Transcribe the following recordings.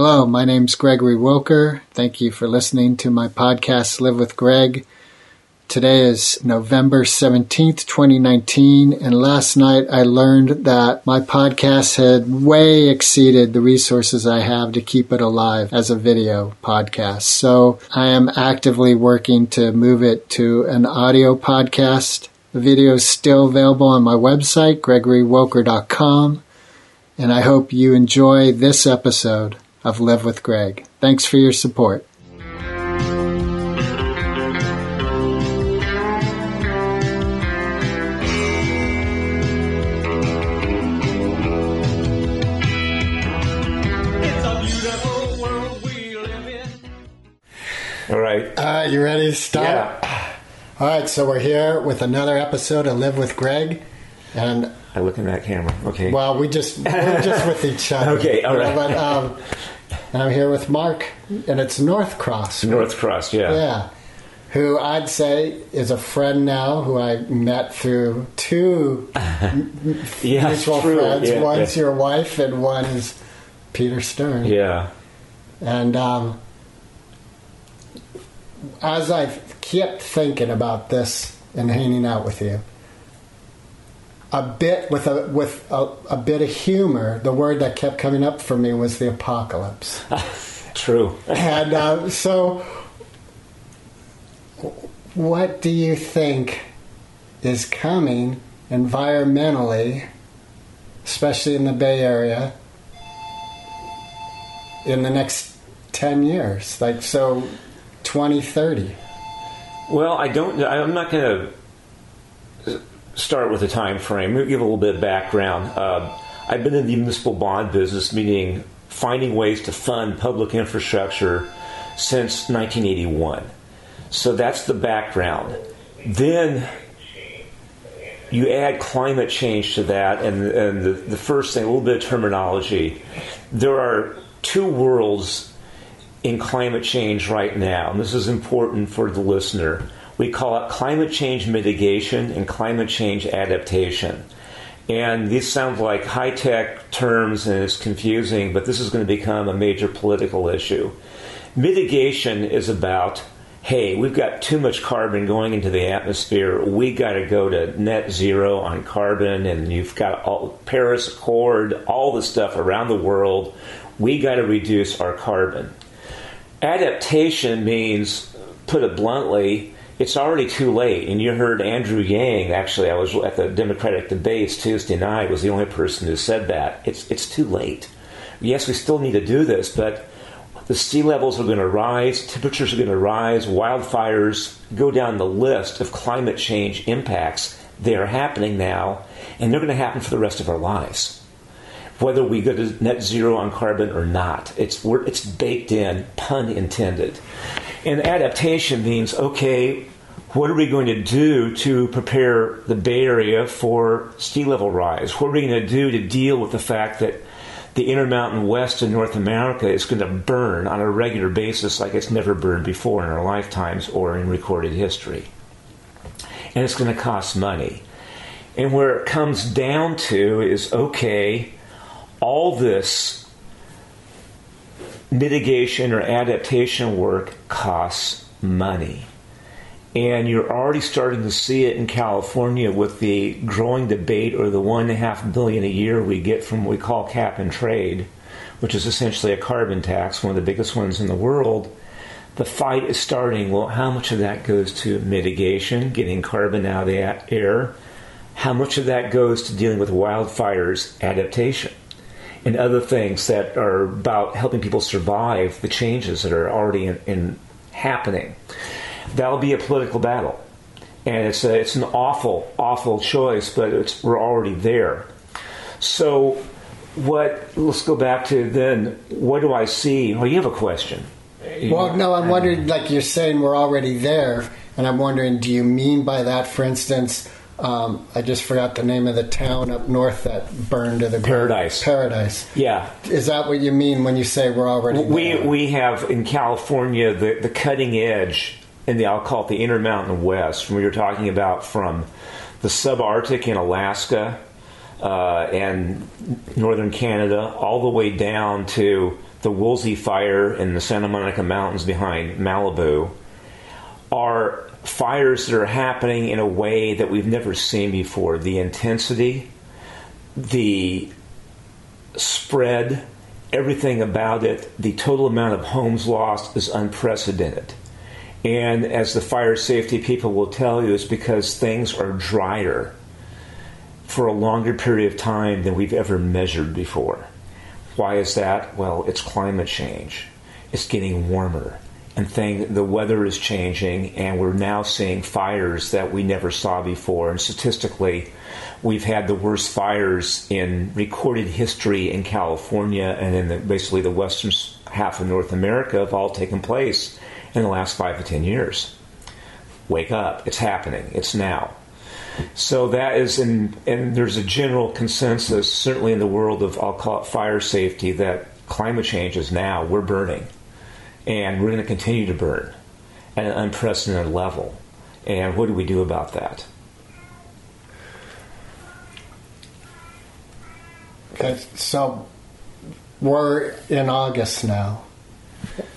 Hello, my name's Gregory Wilker. Thank you for listening to my podcast, Live with Greg. Today is November 17th, 2019, and last night I learned that my podcast had way exceeded the resources I have to keep it alive as a video podcast. So I am actively working to move it to an audio podcast. The video is still available on my website, gregorywilker.com, and I hope you enjoy this episode of Live with Greg. Thanks for your support. All right. All right, you ready to start? Yeah. All right, so we're here with another episode of Live with Greg, and I look in that camera. Okay. well, we just we're just with each other. Okay, All right. you know. But um, and I'm here with Mark, and it's Northcross. North Cross, yeah. Yeah, who I'd say is a friend now, who I met through two Yeah, mutual true. friends. Yeah, One's yeah. your wife, and one is Peter Stern. Yeah. And um, as I kept thinking about this and hanging out with you, a bit with a with a, a bit of humor, the word that kept coming up for me was the apocalypse. True. and uh, so, what do you think is coming environmentally, especially in the Bay Area, in the next 10 years? Like, so 2030. Well, I don't. I'm not going to start with a time frame. Give a little bit of background. Uh, I've been in the municipal bond business, meaning finding ways to fund public infrastructure since 1981. So that's the background. Then you add climate change to that, and, and the, the first thing, a little bit of terminology. There are two worlds in climate change right now, and this is important for the listener. We call it climate change mitigation and climate change adaptation. And these sound like high tech terms and it's confusing, but this is going to become a major political issue. Mitigation is about hey, we've got too much carbon going into the atmosphere. We got to go to net zero on carbon, and you've got all, Paris Accord, all the stuff around the world. We got to reduce our carbon. Adaptation means, put it bluntly, it's already too late. And you heard Andrew Yang. Actually, I was at the Democratic debates Tuesday night. Was the only person who said that. It's it's too late. Yes, we still need to do this, but the sea levels are going to rise, temperatures are going to rise, wildfires go down the list of climate change impacts. They are happening now, and they're going to happen for the rest of our lives. Whether we go to net zero on carbon or not, it's it's baked in, pun intended. And adaptation means okay, what are we going to do to prepare the Bay Area for sea level rise? What are we going to do to deal with the fact that the Intermountain West in North America is going to burn on a regular basis like it's never burned before in our lifetimes or in recorded history. And it's going to cost money. And where it comes down to is okay, all this mitigation or adaptation work costs money. And you're already starting to see it in California with the growing debate or the one and a half billion a year we get from what we call cap and trade, which is essentially a carbon tax, one of the biggest ones in the world. The fight is starting. Well, how much of that goes to mitigation, getting carbon out of the air? How much of that goes to dealing with wildfires, adaptation, and other things that are about helping people survive the changes that are already in, in happening? that'll be a political battle. And it's, a, it's an awful, awful choice, but it's, we're already there. So, what, let's go back to then, what do I see? Well, you have a question. Well, no, I'm uh, wondering, like you're saying, we're already there, and I'm wondering, do you mean by that, for instance, um, I just forgot the name of the town up north that burned to the ground. Paradise. Paradise. Yeah. Is that what you mean when you say we're already We, there? we have in California the, the cutting edge, in the, I'll call it the Intermountain West, when you're talking about from the subarctic in Alaska uh, and northern Canada all the way down to the Woolsey fire in the Santa Monica Mountains behind Malibu, are fires that are happening in a way that we've never seen before. The intensity, the spread, everything about it, the total amount of homes lost is unprecedented. And as the fire safety people will tell you, it's because things are drier for a longer period of time than we've ever measured before. Why is that? Well, it's climate change. It's getting warmer and thing the weather is changing and we're now seeing fires that we never saw before. And statistically we've had the worst fires in recorded history in California and in the, basically the western half of North America have all taken place in the last 5 to 10 years. Wake up. It's happening. It's now. So that is in and there's a general consensus certainly in the world of I'll call it fire safety that climate change is now. We're burning and we're going to continue to burn at an unprecedented level. And what do we do about that? So we're in August now,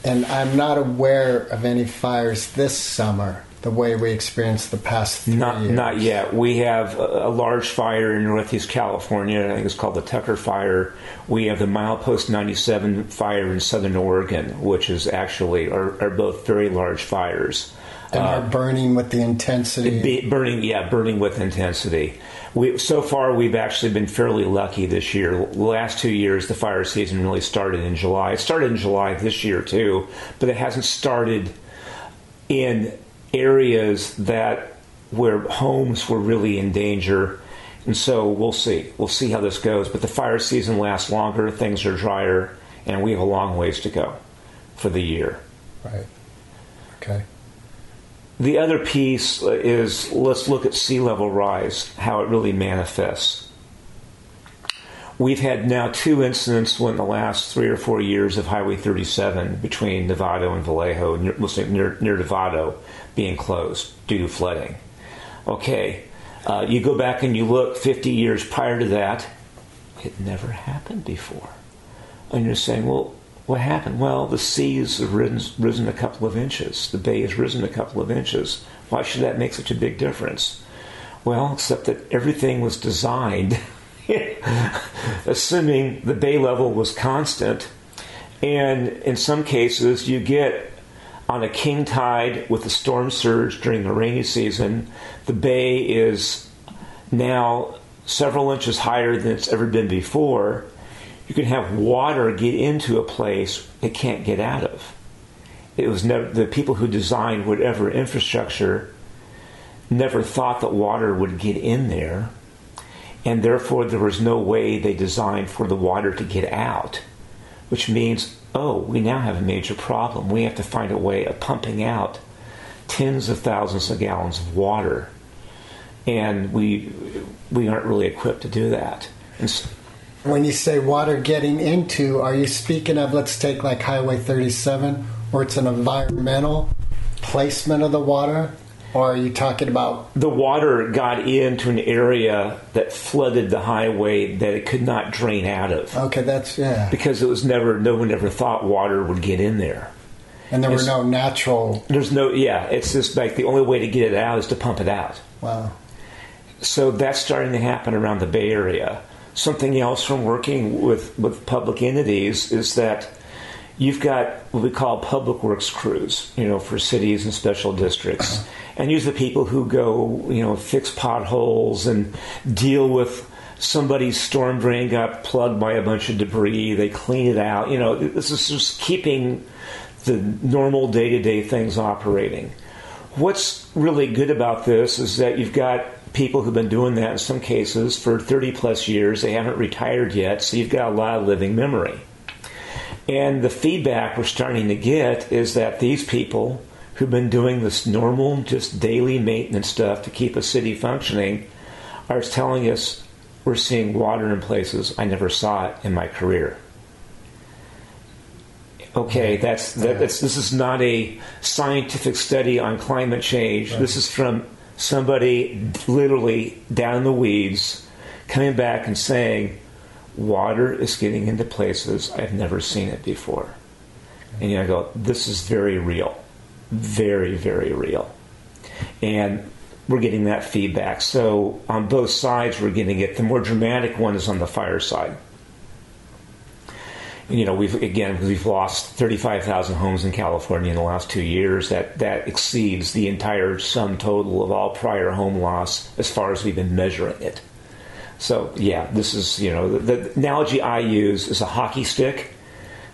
and I'm not aware of any fires this summer the way we experienced the past three not, years. Not yet. We have a, a, large fire in Northeast California. I think it's called the Tucker Fire. We have the Milepost 97 fire in Southern Oregon, which is actually are, are both very large fires. And uh, are burning with the intensity. Be, burning, yeah, burning with intensity. We, so far, we've actually been fairly lucky this year. The last two years, the fire season really started in July. It started in July this year too, but it hasn't started in areas that where homes were really in danger. And so we'll see. We'll see how this goes. But the fire season lasts longer, things are drier, and we have a long ways to go for the year. Right. Okay. The other piece is let's look at sea level rise, how it really manifests. We've had now two incidents in the last three or four years of Highway 37 between Novato and Vallejo, near, near, near Novato, being closed due to flooding. Okay, uh, you go back and you look 50 years prior to that, it never happened before. And you're saying, well, what happened? Well, the sea has risen, risen a couple of inches, the bay has risen a couple of inches. Why should that make such a big difference? Well, except that everything was designed assuming the bay level was constant. And in some cases, you get on a king tide with a storm surge during the rainy season, the bay is now several inches higher than it's ever been before. You can have water get into a place it can't get out of. It was never the people who designed whatever infrastructure never thought that water would get in there and therefore there was no way they designed for the water to get out, which means, oh, we now have a major problem. We have to find a way of pumping out tens of thousands of gallons of water, and we we aren't really equipped to do that. So, when you say water getting into, are you speaking of let's take like Highway 37, where it's an environmental placement of the water? Or are you talking about the water got into an area that flooded the highway that it could not drain out of? Okay, that's yeah. Because it was never no one ever thought water would get in there. And there it's, were no natural There's no yeah, it's just like the only way to get it out is to pump it out. Wow. So that's starting to happen around the Bay Area. Something else from working with, with public entities is that you've got what we call public works crews, you know, for cities and special districts and use the people who go, you know, fix potholes and deal with somebody's storm drain got plugged by a bunch of debris. They clean it out. You know, this is just keeping the normal day to day things operating. What's really good about this is that you've got people who've been doing that in some cases for 30 plus years. They haven't retired yet, so you've got a lot of living memory. And the feedback we're starting to get is that these people who've been doing this normal, just daily maintenance stuff to keep a city functioning are telling us we're seeing water in places I never saw it in my career. Okay, that's, that, that's this is not a scientific study on climate change. Right. This is from somebody literally down in the weeds coming back and saying water is getting into places I've never seen it before. And you know, I go, this is very real. Very, very real. And we're getting that feedback. So on both sides, we're getting it. The more dramatic one is on the fire side. You know, we've again we've lost 35,000 homes in California in the last two years. That that exceeds the entire sum total of all prior home loss as far as we've been measuring it. So yeah, this is you know the, the analogy I use is a hockey stick.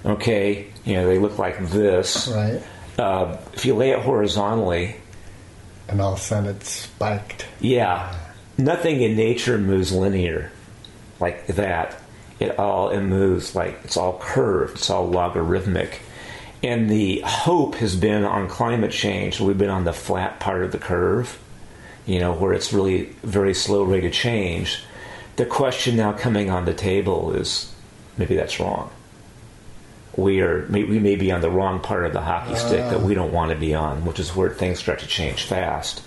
Okay, you know they look like this. Right. Uh, if you lay it horizontally, And all of a sudden it's spiked. yeah, nothing in nature moves linear like that. It all it moves like it's all curved. It's all logarithmic. And the hope has been on climate change. We've been on the flat part of the curve, you know, where it's really very slow rate of change. The question now coming on the table is maybe that's wrong. We are may- we may be on the wrong part of the hockey stick that we don't want to be on, which is where things start to change fast.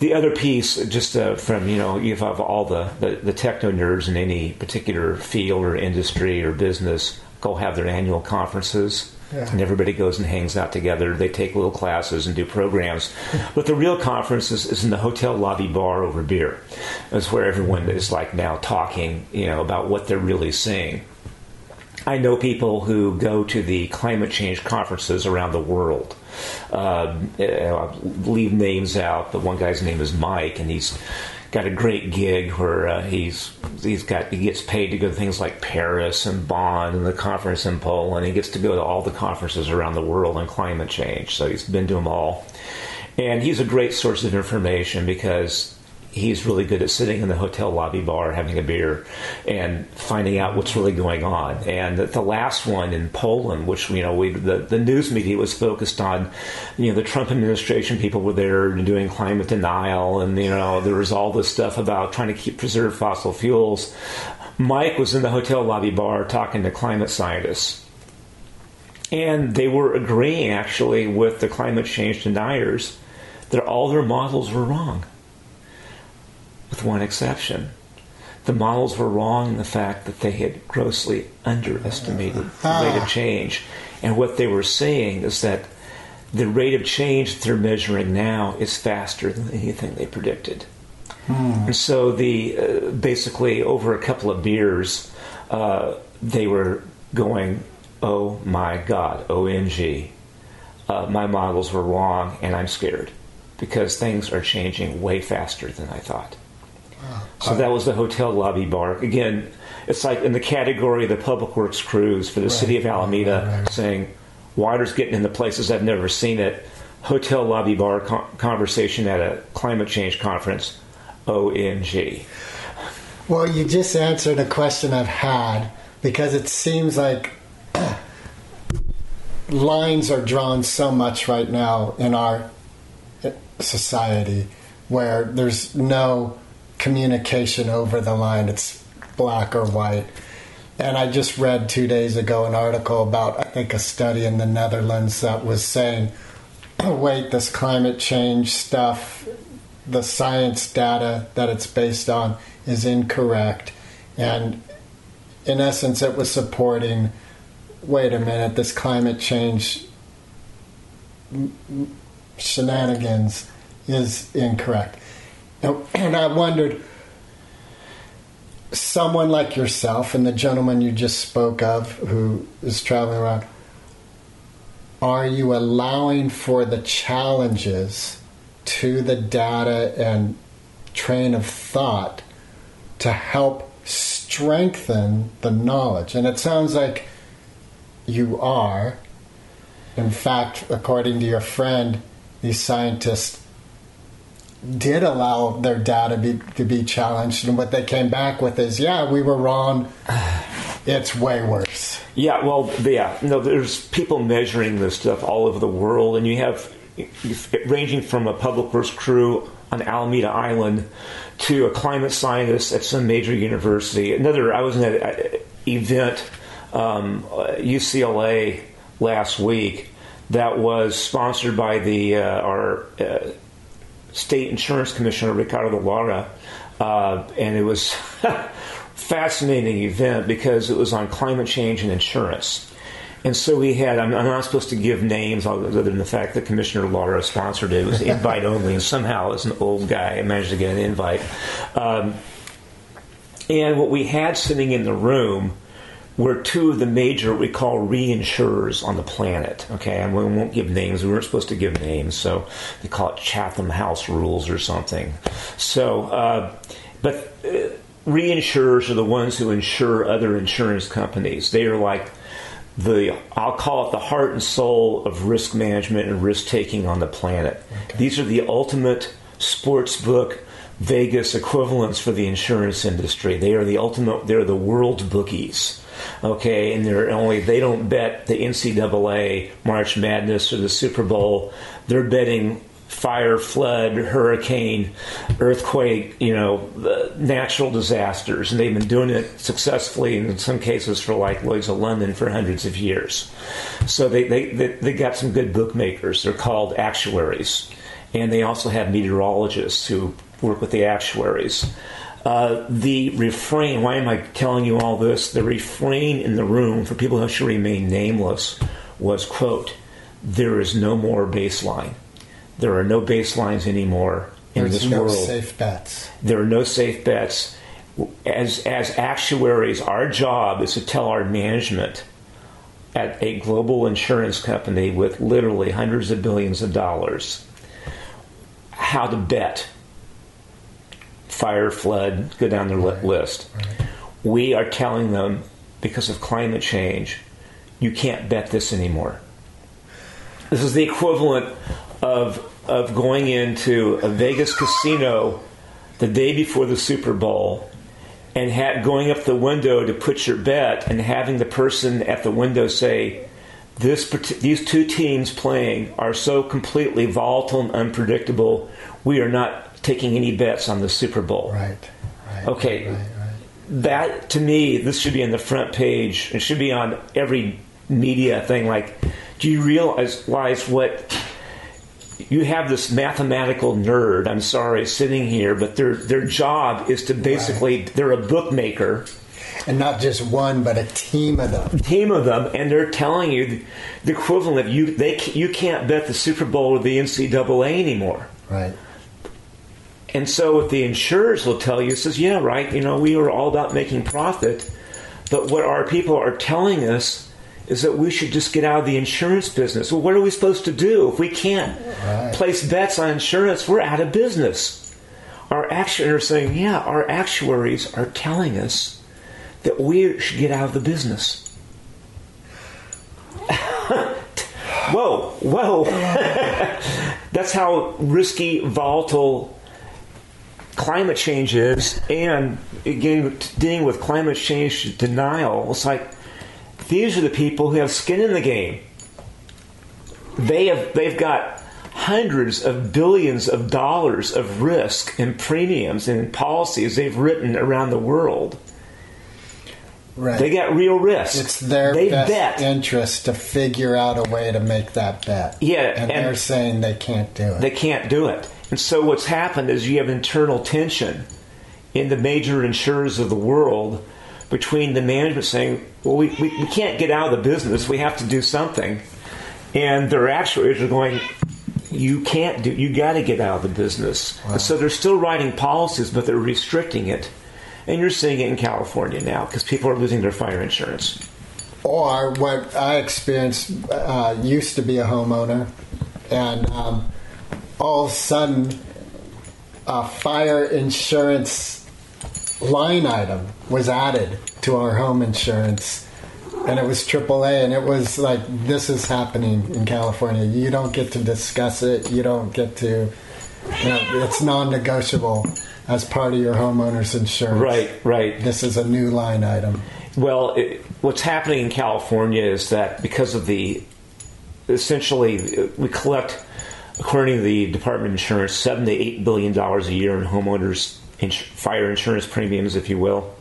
The other piece, just uh, from you know, you have all the, the the techno nerds in any particular field or industry or business go have their annual conferences, Yeah. and everybody goes and hangs out together. They take little classes and do programs, but the real conference is, is in the hotel lobby bar over beer. That's where everyone is like now talking, you know, about what they're really saying. I know people who go to the climate change conferences around the world. Um, uh, I'll leave names out, but one guy's name is Mike, and he's got a great gig where uh, he's he's got he gets paid to go to things like Paris and Bonn and the conference in Poland. He gets to go to all the conferences around the world on climate change. So he's been to them all, and he's a great source of information because he's really good at sitting in the hotel lobby bar having a beer and finding out what's really going on. And the, last one in Poland, which you know, we the, the news media was focused on, you know, the Trump administration people were there doing climate denial, and you know, there was all this stuff about trying to keep preserve fossil fuels. Mike was in the hotel lobby bar talking to climate scientists. And they were agreeing actually with the climate change deniers that all their models were wrong with one exception. The models were wrong in the fact that they had grossly underestimated the rate of change. And what they were saying is that the rate of change that they're measuring now is faster than anything they predicted. And so the uh, basically over a couple of beers, uh, they were going, "Oh my God, OMG, uh, my models were wrong, and I'm scared because things are changing way faster than I thought." So that was the hotel lobby bar. Again, it's like in the category of the public works crews for the city of Alameda right, right. saying, water's getting into places I've never seen it. Hotel lobby bar con- conversation at a climate change conference. OMG. Well, you just answered a question I've had because it seems like lines are drawn so much right now in our eh, society where there's no communication over the line. It's black or white. And I just read two days ago an article about, I think, a study in the Netherlands that was saying, oh, wait, this climate change stuff, the science data that it's based on is incorrect. And in essence, it was supporting wait a minute, this climate change shenanigans is incorrect. And, I wondered, someone like yourself and the gentleman you just spoke of who is traveling around, are you allowing for the challenges to the data and train of thought to help strengthen the knowledge? And it sounds like you are. In fact, according to your friend, these scientists did allow their data be, to be challenged, and what they came back with is, yeah, we were wrong. It's way worse. Yeah, well, yeah, no, there's people measuring this stuff all over the world, and you have ranging from a public works crew on Alameda Island to a climate scientist at some major university. Another, I was in an event, um, UCLA last week, that was sponsored by the uh, our uh, state insurance commissioner Ricardo Lara, uh, and it was a fascinating event because it was on climate change and insurance. And so we had, I'm, I'm, not supposed to give names other than the fact that Commissioner Lara sponsored it. It was invite only, and somehow, as an old guy, I managed to get an invite. Um, and what we had sitting in the room were two of the major, we call reinsurers on the planet. Okay, and we won't give names. We weren't supposed to give names, so they call it Chatham House rules or something. So, uh, but uh, reinsurers are the ones who insure other insurance companies. They are like the I'll call it the heart and soul of risk management and risk taking on the planet. Okay. These are the ultimate sports book Vegas equivalents for the insurance industry. They are the ultimate. They're the world bookies. Okay, and they're only they don't bet the NCAA March Madness or the Super Bowl. They're betting fire, flood, hurricane, earthquake, you know, natural disasters. And they've been doing it successfully in some cases for like Lloyd's of London for hundreds of years. So they, they, they, they got some good bookmakers. They're called actuaries. And they also have meteorologists who work with the actuaries. Uh, the refrain, why am I telling you all this? The refrain in the room for people who should remain nameless was, quote, there is no more baseline. There are no baselines anymore in There's this no world. safe bets. There are no safe bets. As as actuaries, our job is to tell our management at a global insurance company with literally hundreds of billions of dollars how to bet fire, flood, go down the right. list. Right. We are telling them because of climate change, you can't bet this anymore. This is the equivalent of of going into a Vegas casino the day before the Super Bowl and ha- going up the window to put your bet and having the person at the window say, this, these two teams playing are so completely volatile and unpredictable, we are not taking any bets on the Super Bowl. Right. right okay. Right, right. That, to me, this should be on the front page. It should be on every media thing. Like, do you realize what you have this mathematical nerd, I'm sorry, sitting here, but their their job is to basically they're a bookmaker. And not just one, but a team of them. Team of them, and they're telling you the equivalent of you. They you can't bet the Super Bowl or the NCAA anymore. Right. And so, what the insurers will tell you says, yeah, right. You know, we are all about making profit, but what our people are telling us is that we should just get out of the insurance business. Well, what are we supposed to do if we can't right. place bets on insurance? We're out of business. Our actuaries are saying, yeah, our actuaries are telling us that we should get out of the business. whoa, whoa. That's how risky, volatile climate change is. And again, dealing with climate change denial, it's like, these are the people who have skin in the game. They have they've got hundreds of billions of dollars of risk and premiums and policies they've written around the world. Right. They got real risk. It's their they best bet. interest to figure out a way to make that bet. Yeah, and, and they're saying they can't do it. They can't do it. And so what's happened is you have internal tension in the major insurers of the world between the management saying, well, we, we, we can't get out of the business, we have to do something. And their actuaries are going, you can't do, you got to get out of the business. Wow. So they're still writing policies, but they're restricting it. And you're seeing it in California now because people are losing their fire insurance. Or what I experienced uh, used to be a homeowner, and um, all of a sudden, a fire insurance line item was added to our home insurance and it was AAA, and it was like this is happening in California. You don't get to discuss it. You don't get to, you know, it's non-negotiable as part of your homeowner's insurance. Right, right. This is a new line item. Well, it, what's happening in California is that because of the essentially we collect, according to the Department of Insurance, seven to eight billion dollars a year in homeowners ins- fire insurance premiums, if you will.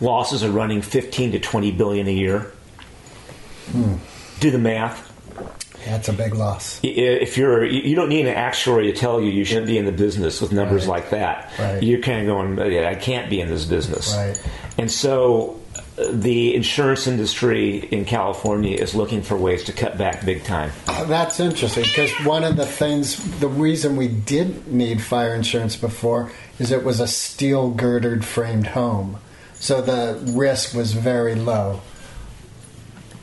Losses are running 15 to 20 billion a year. Hmm. Do the math. That's a big loss. If you're, you don't need an actuary to tell you you shouldn't be in the business with numbers Right. like that. Right. You're kind of going, "Yeah, I can't be in this business. Right. And so the insurance industry in California is looking for ways to cut back big time. Oh, That's interesting because one of the things, the reason we did need fire insurance before is it was a steel girdered framed home. So the risk was very low.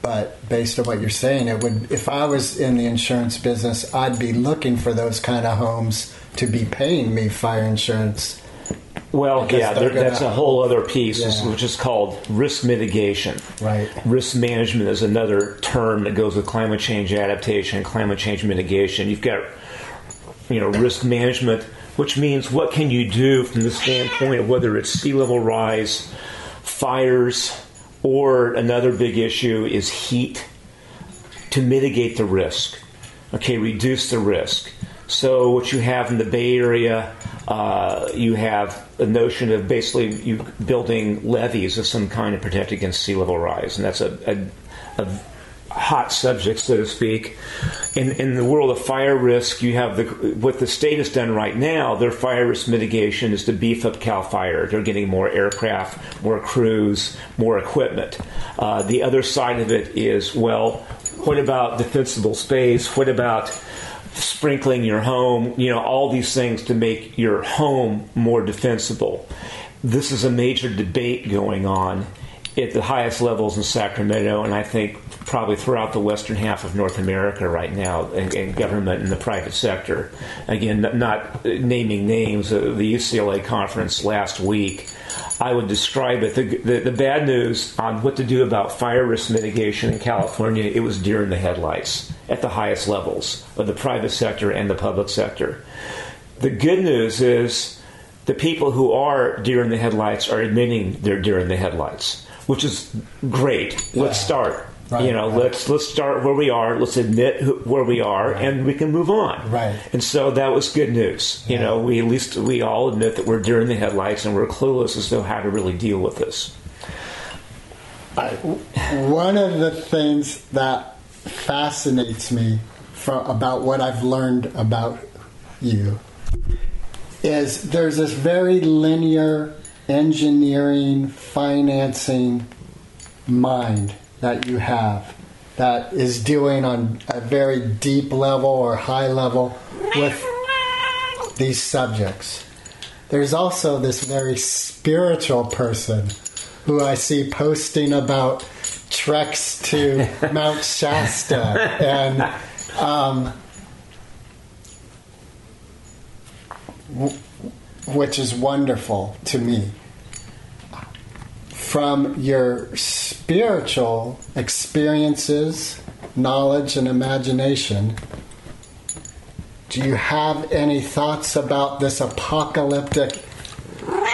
But based on what you're saying, it would if I was in the insurance business, I'd be looking for those kind of homes to be paying me fire insurance. Well, Because yeah, there, that's a whole other piece, Yeah. which is called risk mitigation. Right. Risk management is another term that goes with climate change adaptation and climate change mitigation. You've got, you know, risk management, which means what can you do from the standpoint of whether it's sea level rise, fires, or another big issue is heat to mitigate the risk. Okay, reduce the risk. So what you have in the Bay Area, uh, you have a notion of basically you building levees of some kind to protect against sea level rise, and that's a, a, a hot subject, so to speak. In, in the world of fire risk, you have the what the state has done right now. Their fire risk mitigation is to beef up Cal Fire. They're getting more aircraft, more crews, more equipment. Uh, the other side of it is well, what about defensible space? What about sprinkling your home? You know, all these things to make your home more defensible. This is a major debate going on at the highest levels in Sacramento, and I think probably throughout the western half of North America right now, in, in government and the private sector. Again, not naming names, uh, the UCLA conference last week. I would describe it. The, the, the bad news on what to do about fire risk mitigation in California, it was deer in the headlights at the highest levels of the private sector and the public sector. The good news is the people who are deer in the headlights are admitting they're deer in the headlights, which is great. Let's start. Right, you know, right. let's let's start where we are. Let's admit who, where we are, and we can move on. Right. And so that was good news. You know, we at least we all admit that we're deer in the headlights, and we're clueless as to how to really deal with this. One of the things that fascinates me from, about what I've learned about you is there's this very linear engineering, financing mind that you have that is doing on a very deep level or high level with these subjects. There's also this very spiritual person who I see posting about treks to Mount Shasta and um, w- which is wonderful to me. From your spiritual experiences, knowledge, and imagination, do you have any thoughts about this apocalyptic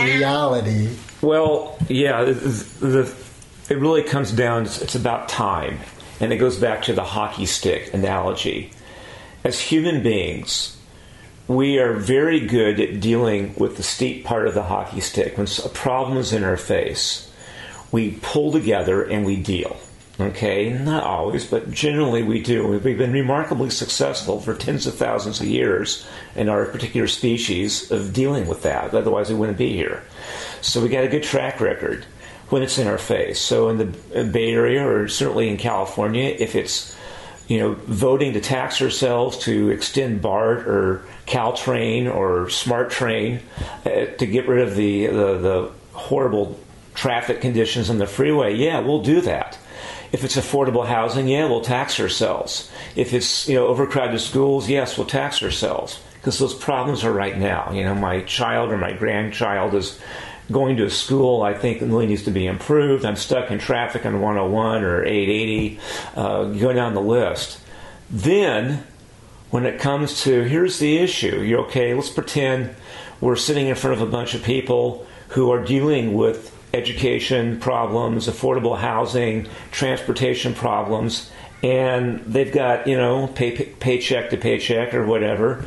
reality? Well, yeah, the, the, it really comes down. It's about time, and it goes back to the hockey stick analogy. As human beings, we are very good at dealing with the steep part of the hockey stick. When a problem is in our face, we pull together and we deal. Okay, not always, but generally we do. We've been remarkably successful for tens of thousands of years in our particular species of dealing with that. Otherwise, we wouldn't be here. So we got a good track record when it's in our face. So in the Bay Area, or certainly in California, if it's you know voting to tax ourselves to extend BART or Caltrain or Smart Train uh, to get rid of the, the the horrible traffic conditions on the freeway, yeah, we'll do that. If it's affordable housing, yeah, we'll tax ourselves. If it's you know overcrowded schools, yes, we'll tax ourselves because those problems are right now. You know, my child or my grandchild is going to a school I think really needs to be improved. I'm stuck in traffic on 101 or 880. Uh, go down the list. Then, when it comes to here's the issue, you're okay? Let's pretend we're sitting in front of a bunch of people who are dealing with education problems, affordable housing, transportation problems, and they've got, you know, pay, pay, paycheck to paycheck or whatever.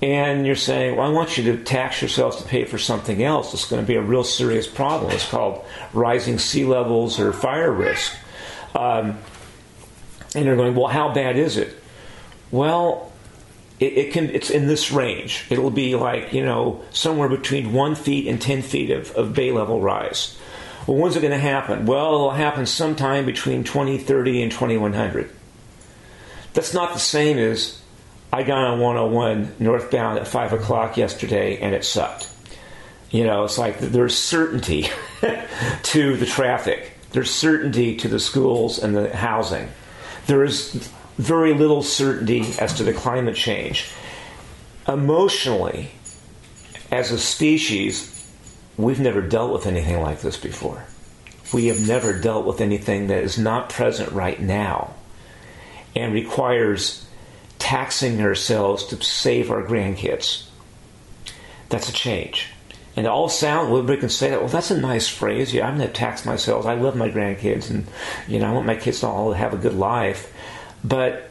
And you're saying, well, I want you to tax yourselves to pay for something else. It's going to be a real serious problem. It's called rising sea levels or fire risk. Um, and they're going, well, how bad is it? Well, it, it, can. It's in this range. It'll be like you know somewhere between one feet and ten feet of, of bay level rise. Well, when's it going to happen? Well, it'll happen sometime between 2030 and 2100. That's not the same as I got on 101 northbound at 5 o'clock yesterday and it sucked. You know, it's like there's certainty to the traffic, there's certainty to the schools and the housing. There is very little certainty as to the climate change. Emotionally, as a species, we've never dealt with anything like this before. We have never dealt with anything that is not present right now and requires taxing ourselves to save our grandkids. That's a change. And it all sounds, everybody can say that, well, that's a nice phrase. Yeah, I'm going to tax myself. I love my grandkids and, you know, I want my kids to all have a good life. But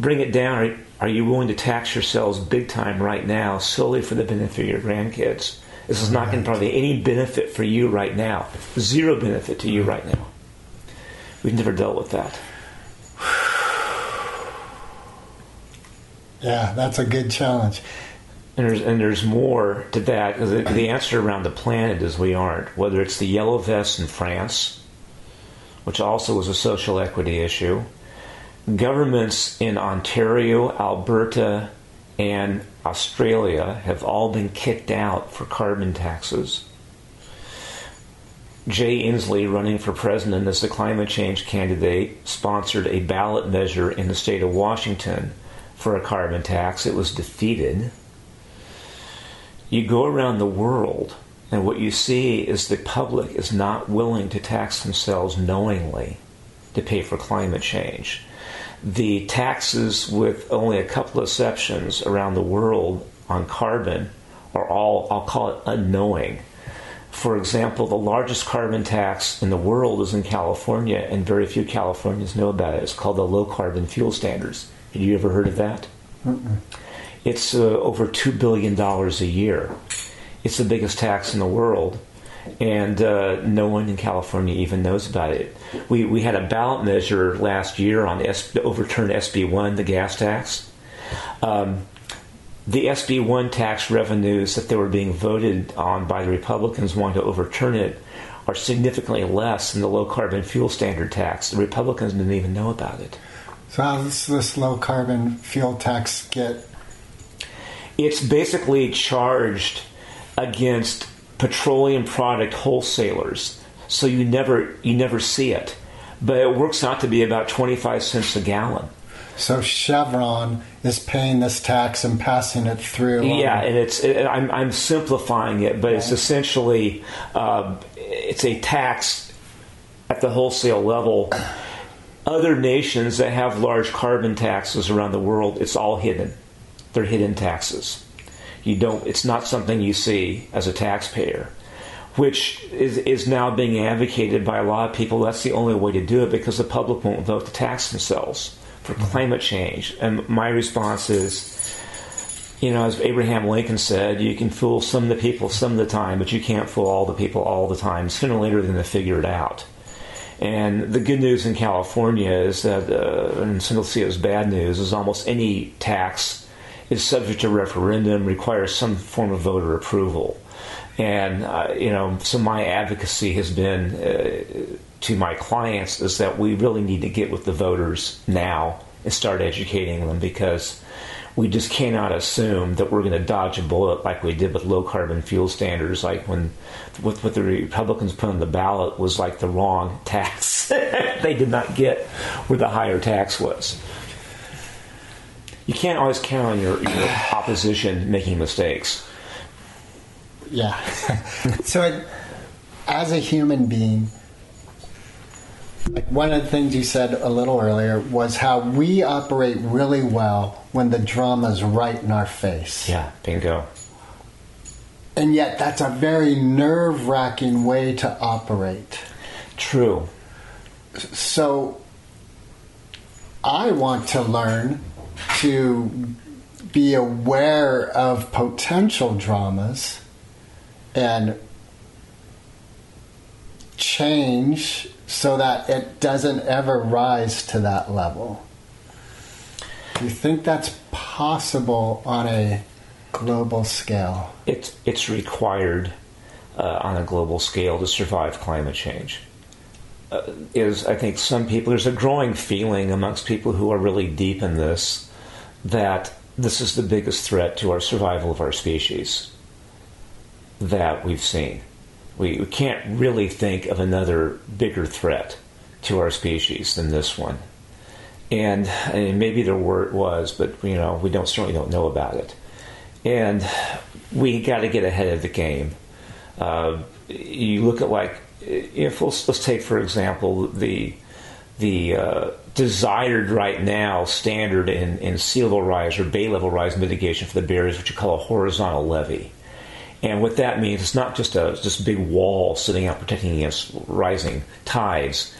bring it down. Are you willing to tax yourselves big time right now solely for the benefit of your grandkids? This is not going to provide any benefit for you right now. Zero benefit to you mm-hmm. right now. We've never dealt with that. Yeah, that's a good challenge. And there's, and there's more to that. The, the answer around the planet is we aren't. Whether it's the yellow vests in France, which also was a social equity issue, governments in Ontario, Alberta, and Australia have all been kicked out for carbon taxes. Jay Inslee, running for president as the climate change candidate, sponsored a ballot measure in the state of Washington for a carbon tax. It was defeated. You go around the world, and what you see is the public is not willing to tax themselves knowingly to pay for climate change the taxes, with only a couple of exceptions around the world on carbon, are all, I'll call it unknowing. For example, the largest carbon tax in the world is in California, and very few Californians know about it. It's called the Low Carbon Fuel Standards. Have you ever heard of that? Mm-mm. It's uh, over $2 billion a year. It's the biggest tax in the world and uh, no one in California even knows about it. We we had a ballot measure last year on S, overturn SB one, the gas tax. Um, the SB one tax revenues that they were being voted on by the Republicans wanting to overturn it are significantly less than the low carbon fuel standard tax. The Republicans didn't even know about it. So how does this low carbon fuel tax get? It's basically charged against petroleum product wholesalers, so you never you never see it. But it works out to be about twenty five cents a gallon. So Chevron is paying this tax and passing it through. Yeah, and it's it, I'm, I'm simplifying it, but it's essentially uh, it's a tax at the wholesale level. Other nations that have large carbon taxes around the world, it's all hidden. They're hidden taxes. You don't it's not something you see as a taxpayer which is, is now being advocated by a lot of people. That's the only way to do it because the public won't vote to tax themselves for mm-hmm. climate change. And my response is you know as abraham lincoln said you can fool some of the people some of the time but you can't fool all the people all the time. Sooner or later they're going to figure it out and the good news in California is that, uh, and see it as bad news, is almost any tax is subject to referendum, requires some form of voter approval. And, uh, you know, so my advocacy has been uh, to my clients is that we really need to get with the voters now and start educating them because we just cannot assume that we're going to dodge a bullet like we did with low carbon fuel standards. Like when what, what the Republicans put on the ballot was like the wrong tax. they did not get where the higher tax was you can't always count on your, your opposition making mistakes. Yeah. so, it, as a human being, like one of the things you said a little earlier was how we operate really well when the drama's right in our face. Yeah, bingo. And yet, that's a very nerve wracking way to operate. True. So, I want to learn to be aware of potential dramas and change so that it doesn't ever rise to that level. Do you think that's possible on a global scale? It's it's required uh, on a global scale to survive climate change. Uh, is I think some people there's a growing feeling amongst people who are really deep in this that this is the biggest threat to our survival of our species that we've seen. We, we can't really think of another bigger threat to our species than this one. And, and maybe there were, was, but you know we don't certainly don't know about it. And we got to get ahead of the game. Uh, you look at like if let's, let's take for example the the uh, desired right now standard in, in sea level rise or bay level rise mitigation for the barriers, which you call a horizontal levee. And what that means, it's not just a just big wall sitting out protecting against rising tides.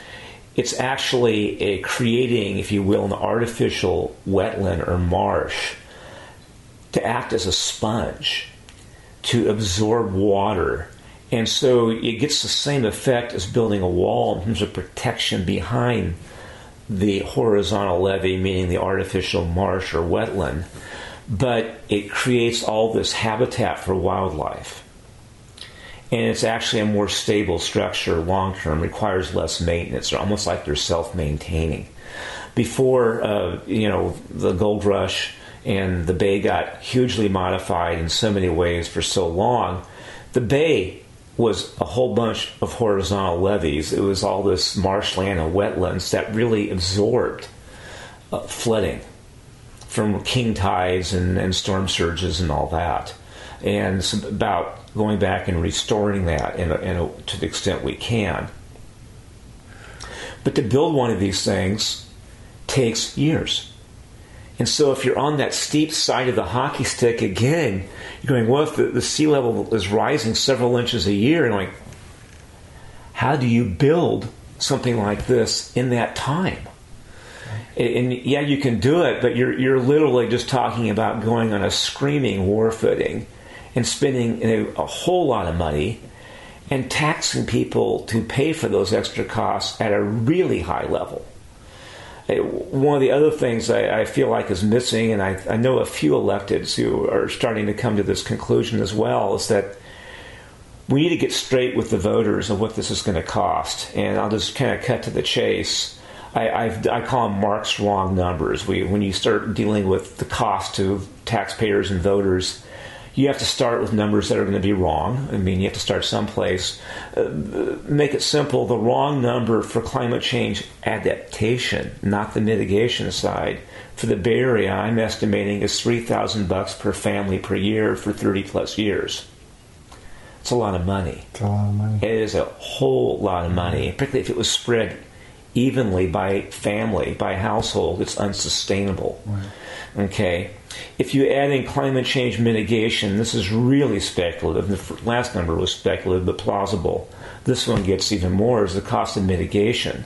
It's actually a creating, if you will, an artificial wetland or marsh to act as a sponge to absorb water. And so it gets the same effect as building a wall in terms of protection behind the horizontal levee, meaning the artificial marsh or wetland, but it creates all this habitat for wildlife. And it's actually a more stable structure long term, requires less maintenance, They're almost like they're self maintaining. Before, uh, you know, the gold rush and the bay got hugely modified in so many ways for so long, the bay was a whole bunch of horizontal levees. It was all this marshland and wetlands that really absorbed uh, flooding from king tides and, and, storm surges and all that. And it's about going back and restoring that in a, in a, to the extent we can. But to build one of these things takes years. And so if you're on that steep side of the hockey stick again, you're going, well, if the, the sea level is rising several inches a year, and like, how do you build something like this in that time? And, yeah, you can do it, but you're you're literally just talking about going on a screaming war footing and spending a, a whole lot of money and taxing people to pay for those extra costs at a really high level one of the other things I, I feel like is missing, and I, I, know a few electeds who are starting to come to this conclusion as well, is that we need to get straight with the voters of what this is going to cost. And I'll just kind of cut to the chase. I, I've, i call them Mark's wrong numbers. We, when you start dealing with the cost to taxpayers and voters, you have to start with numbers that are going to be wrong. I mean, you have to start someplace. Uh, make it simple. The wrong number for climate change adaptation, not the mitigation side, for the Bay Area, I'm estimating is three thousand bucks per family per year for thirty plus years. It's a lot of money. It's a lot of money. It is a whole lot of money, particularly if it was spread evenly by family, by household. It's unsustainable. Right. Okay if you add in climate change mitigation, this is really speculative. The last number was speculative but plausible. This one gets even more is the cost of mitigation.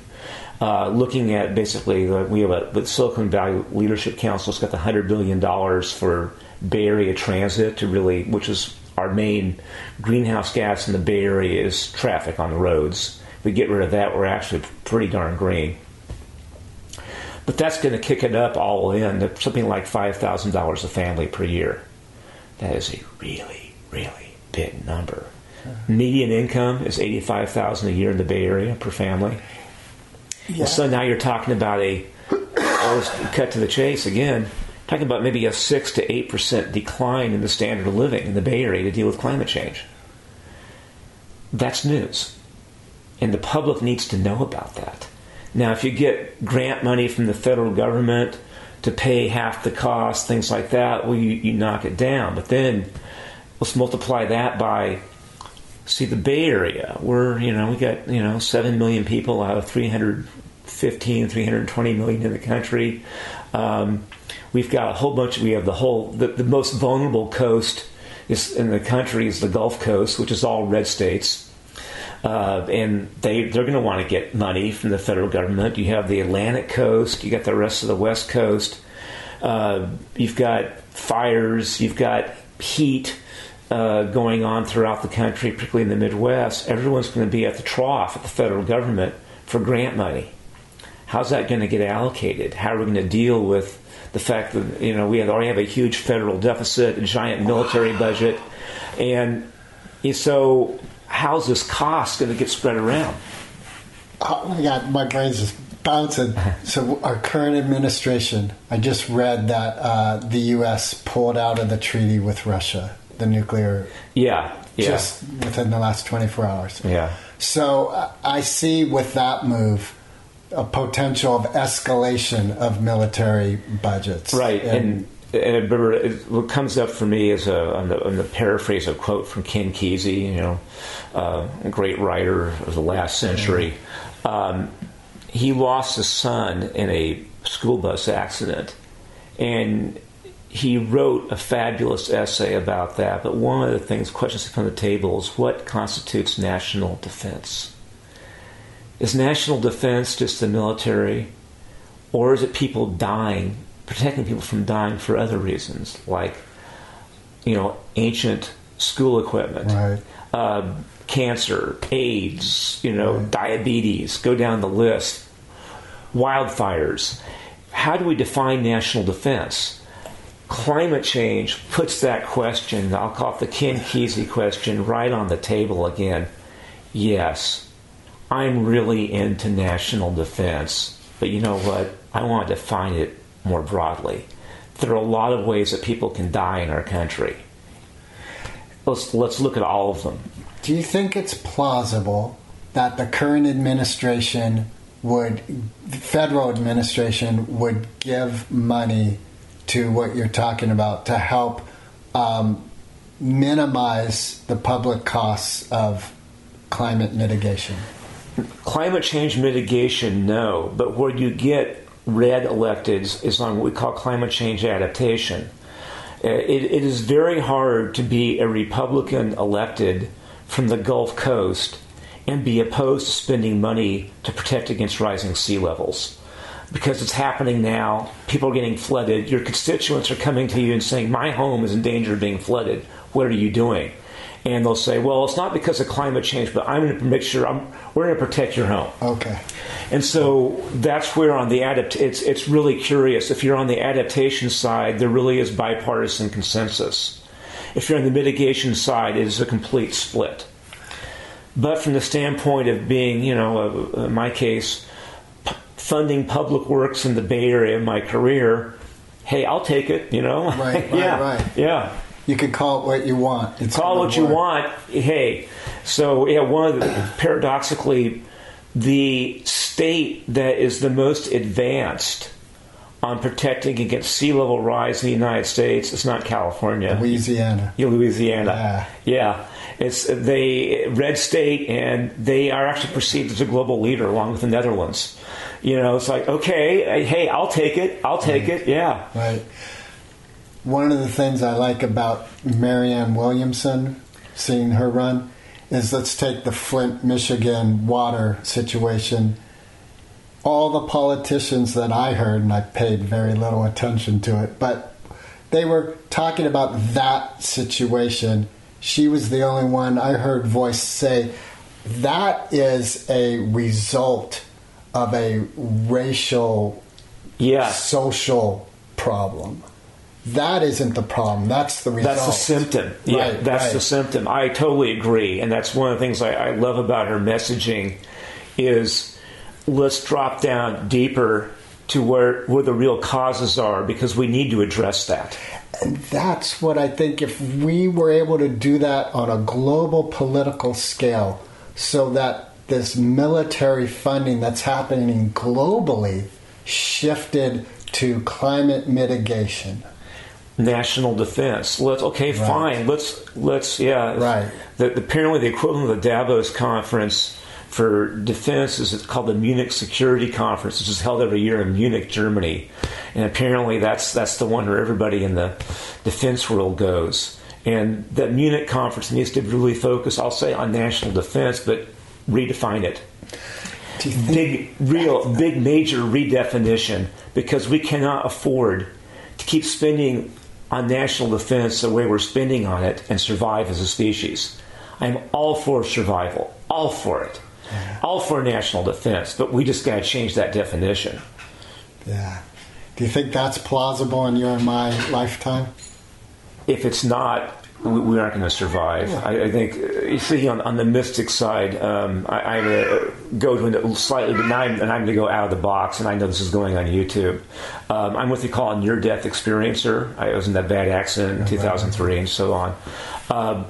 Uh, looking at basically, uh, we have a the Silicon Valley Leadership Council. It's got the hundred billion dollars for Bay Area transit to really, which is our main greenhouse gas in the Bay Area is traffic on the roads. We get rid of that, we're actually pretty darn green. But that's going to kick it up all in to something like $5,000 a family per year. That is a really, really big number. Median income is 85000 a year in the Bay Area per family. Yeah. So now you're talking about a, oh, let's cut to the chase again, talking about maybe a 6 to 8% decline in the standard of living in the Bay Area to deal with climate change. That's news. And the public needs to know about that. Now, if you get grant money from the federal government to pay half the cost, things like that, well, you, you knock it down. But then let's multiply that by, see, the Bay Area, We're, you know, we got, you know, 7 million people out of 315, 320 million in the country. Um, we've got a whole bunch, we have the whole, the, the most vulnerable coast is in the country is the Gulf Coast, which is all red states uh, and they they're going to want to get money from the federal government. You have the Atlantic coast, you got the rest of the West Coast. Uh, you've got fires, you've got heat uh, going on throughout the country, particularly in the Midwest. Everyone's going to be at the trough at the federal government for grant money. how's that going to get allocated? How are we going to deal with the fact that you know we already have a huge federal deficit, a giant military budget, and so how's this cost going to get spread around? Oh my God, my brain's just bouncing. so our current administration, I just read that uh, the U.S. pulled out of the treaty with Russia, the nuclear. Yeah, yeah. Just within the last 24 hours. Yeah. So uh, I see with that move a potential of escalation of military budgets. Right, and, and, and remember, what comes up for me is a, on, the, on the paraphrase a quote from Ken Kesey, you know, uh, a great writer of the last century. Um, he lost his son in a school bus accident, and he wrote a fabulous essay about that. But one of the things, questions come to the table is what constitutes national defense? Is national defense just the military, or is it people dying, protecting people from dying for other reasons, like, you know, ancient school equipment, right. uh, cancer, AIDS, you know, right. diabetes, go down the list, wildfires. How do we define national defense? Climate change puts that question, I'll call it the Ken Kesey question, right on the table again. Yes, I'm really into national defense, but you know what? I want to define it more broadly. There are a lot of ways that people can die in our country. Let's, let's look at all of them. Do you think it's plausible that the current administration would, the federal administration would give money to what you're talking about to help um, minimize the public costs of climate mitigation? Climate change mitigation, no. But where you get red electeds is on what we call climate change adaptation. Uh, it, it is very hard to be a Republican elected from the Gulf Coast and be opposed to spending money to protect against rising sea levels. Because it's happening now, people are getting flooded. Your constituents are coming to you and saying, My home is in danger of being flooded. What are you doing? And they'll say, "Well, it's not because of climate change, but I'm going to make sure I'm, we're going to protect your home." Okay. And so that's where on the adapt it's it's really curious. If you're on the adaptation side, there really is bipartisan consensus. If you're on the mitigation side, it is a complete split. But from the standpoint of being, you know, uh, in my case, p- funding public works in the Bay Area in my career, hey, I'll take it. You know, right, right, yeah, right. yeah you can call it what you want. It's call it what work. you want. Hey, so yeah, one of the, paradoxically, the state that is the most advanced on protecting against sea level rise in the United States is not California, Louisiana. Yeah, Louisiana. Yeah. yeah. It's they red state, and they are actually perceived as a global leader along with the Netherlands. You know, it's like okay, hey, I'll take it. I'll take right. it. Yeah. Right one of the things I like about Marianne Williamson, seeing her run, is let's take the Flint, Michigan water situation. All the politicians that I heard, and I paid very little attention to it, but they were talking about that situation. She was the only one I heard voice say that is a result of a racial, yeah. social problem that isn't the problem. That's the result. That's the symptom. Yeah, right, that's right. the symptom. I totally agree, and that's one of the things I, I love about her messaging is let's drop down deeper to where where the real causes are because we need to address that. And that's what I think if we were able to do that on a global political scale so that this military funding that's happening globally shifted to climate mitigation national defense. Let's okay, right. fine. Let's let's yeah. Right. The, apparently, the equivalent of the Davos conference for defense is called the Munich Security Conference, which is held every year in Munich, Germany. And apparently, that's that's the one where everybody in the defense world goes. And that Munich conference needs to really focus, I'll say, on national defense, but redefine it. Big, real, big, major redefinition because we cannot afford to keep spending on national defense the way we're spending on it and survive as a species. I'm all for survival, all for it. All for national defense, but we just got to change that definition. Yeah. Do you think that's plausible in your and my lifetime? If it's not, we, we aren't going to survive. I, I, think you see on, on the mystic side, um, I, am going to go to a slightly, but now I'm, and I'm going to go out of the box, and I know this is going on YouTube. Um, I'm what they call a near-death experiencer. I was in that bad accident in 2003 and so on. Um,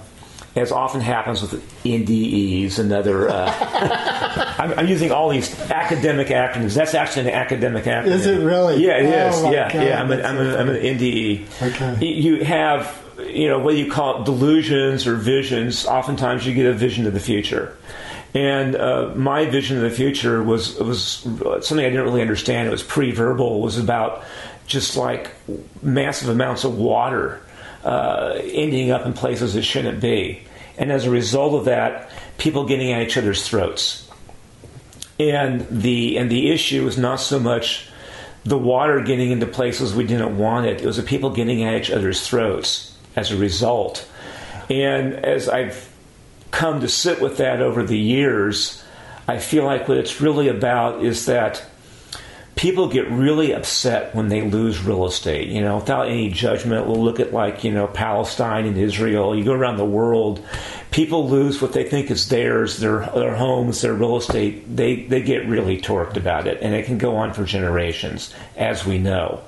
as often happens with NDEs and other. Uh, I'm, I'm, using all these academic acronyms. That's actually an academic acronym. Is it really? Yeah, it is. Oh yeah, God, yeah. I'm, an, I'm, a, I'm an NDE. Okay. You have, you know, whether you call it delusions or visions. Oftentimes, you get a vision of the future. And uh, my vision of the future was was something I didn't really understand. It was pre-verbal. It was about just like massive amounts of water uh, ending up in places it shouldn't be. And as a result of that, people getting at each other's throats. And the and the issue is not so much the water getting into places we didn't want it. It was the people getting at each other's throats as a result. And as I've come to sit with that over the years, I feel like what it's really about is that people get really upset when they lose real estate. You know, without any judgment, we'll look at like you know Palestine and Israel. You go around the world, people lose what they think is theirs, their their homes, their real estate. They they get really torqued about it, and it can go on for generations, as we know.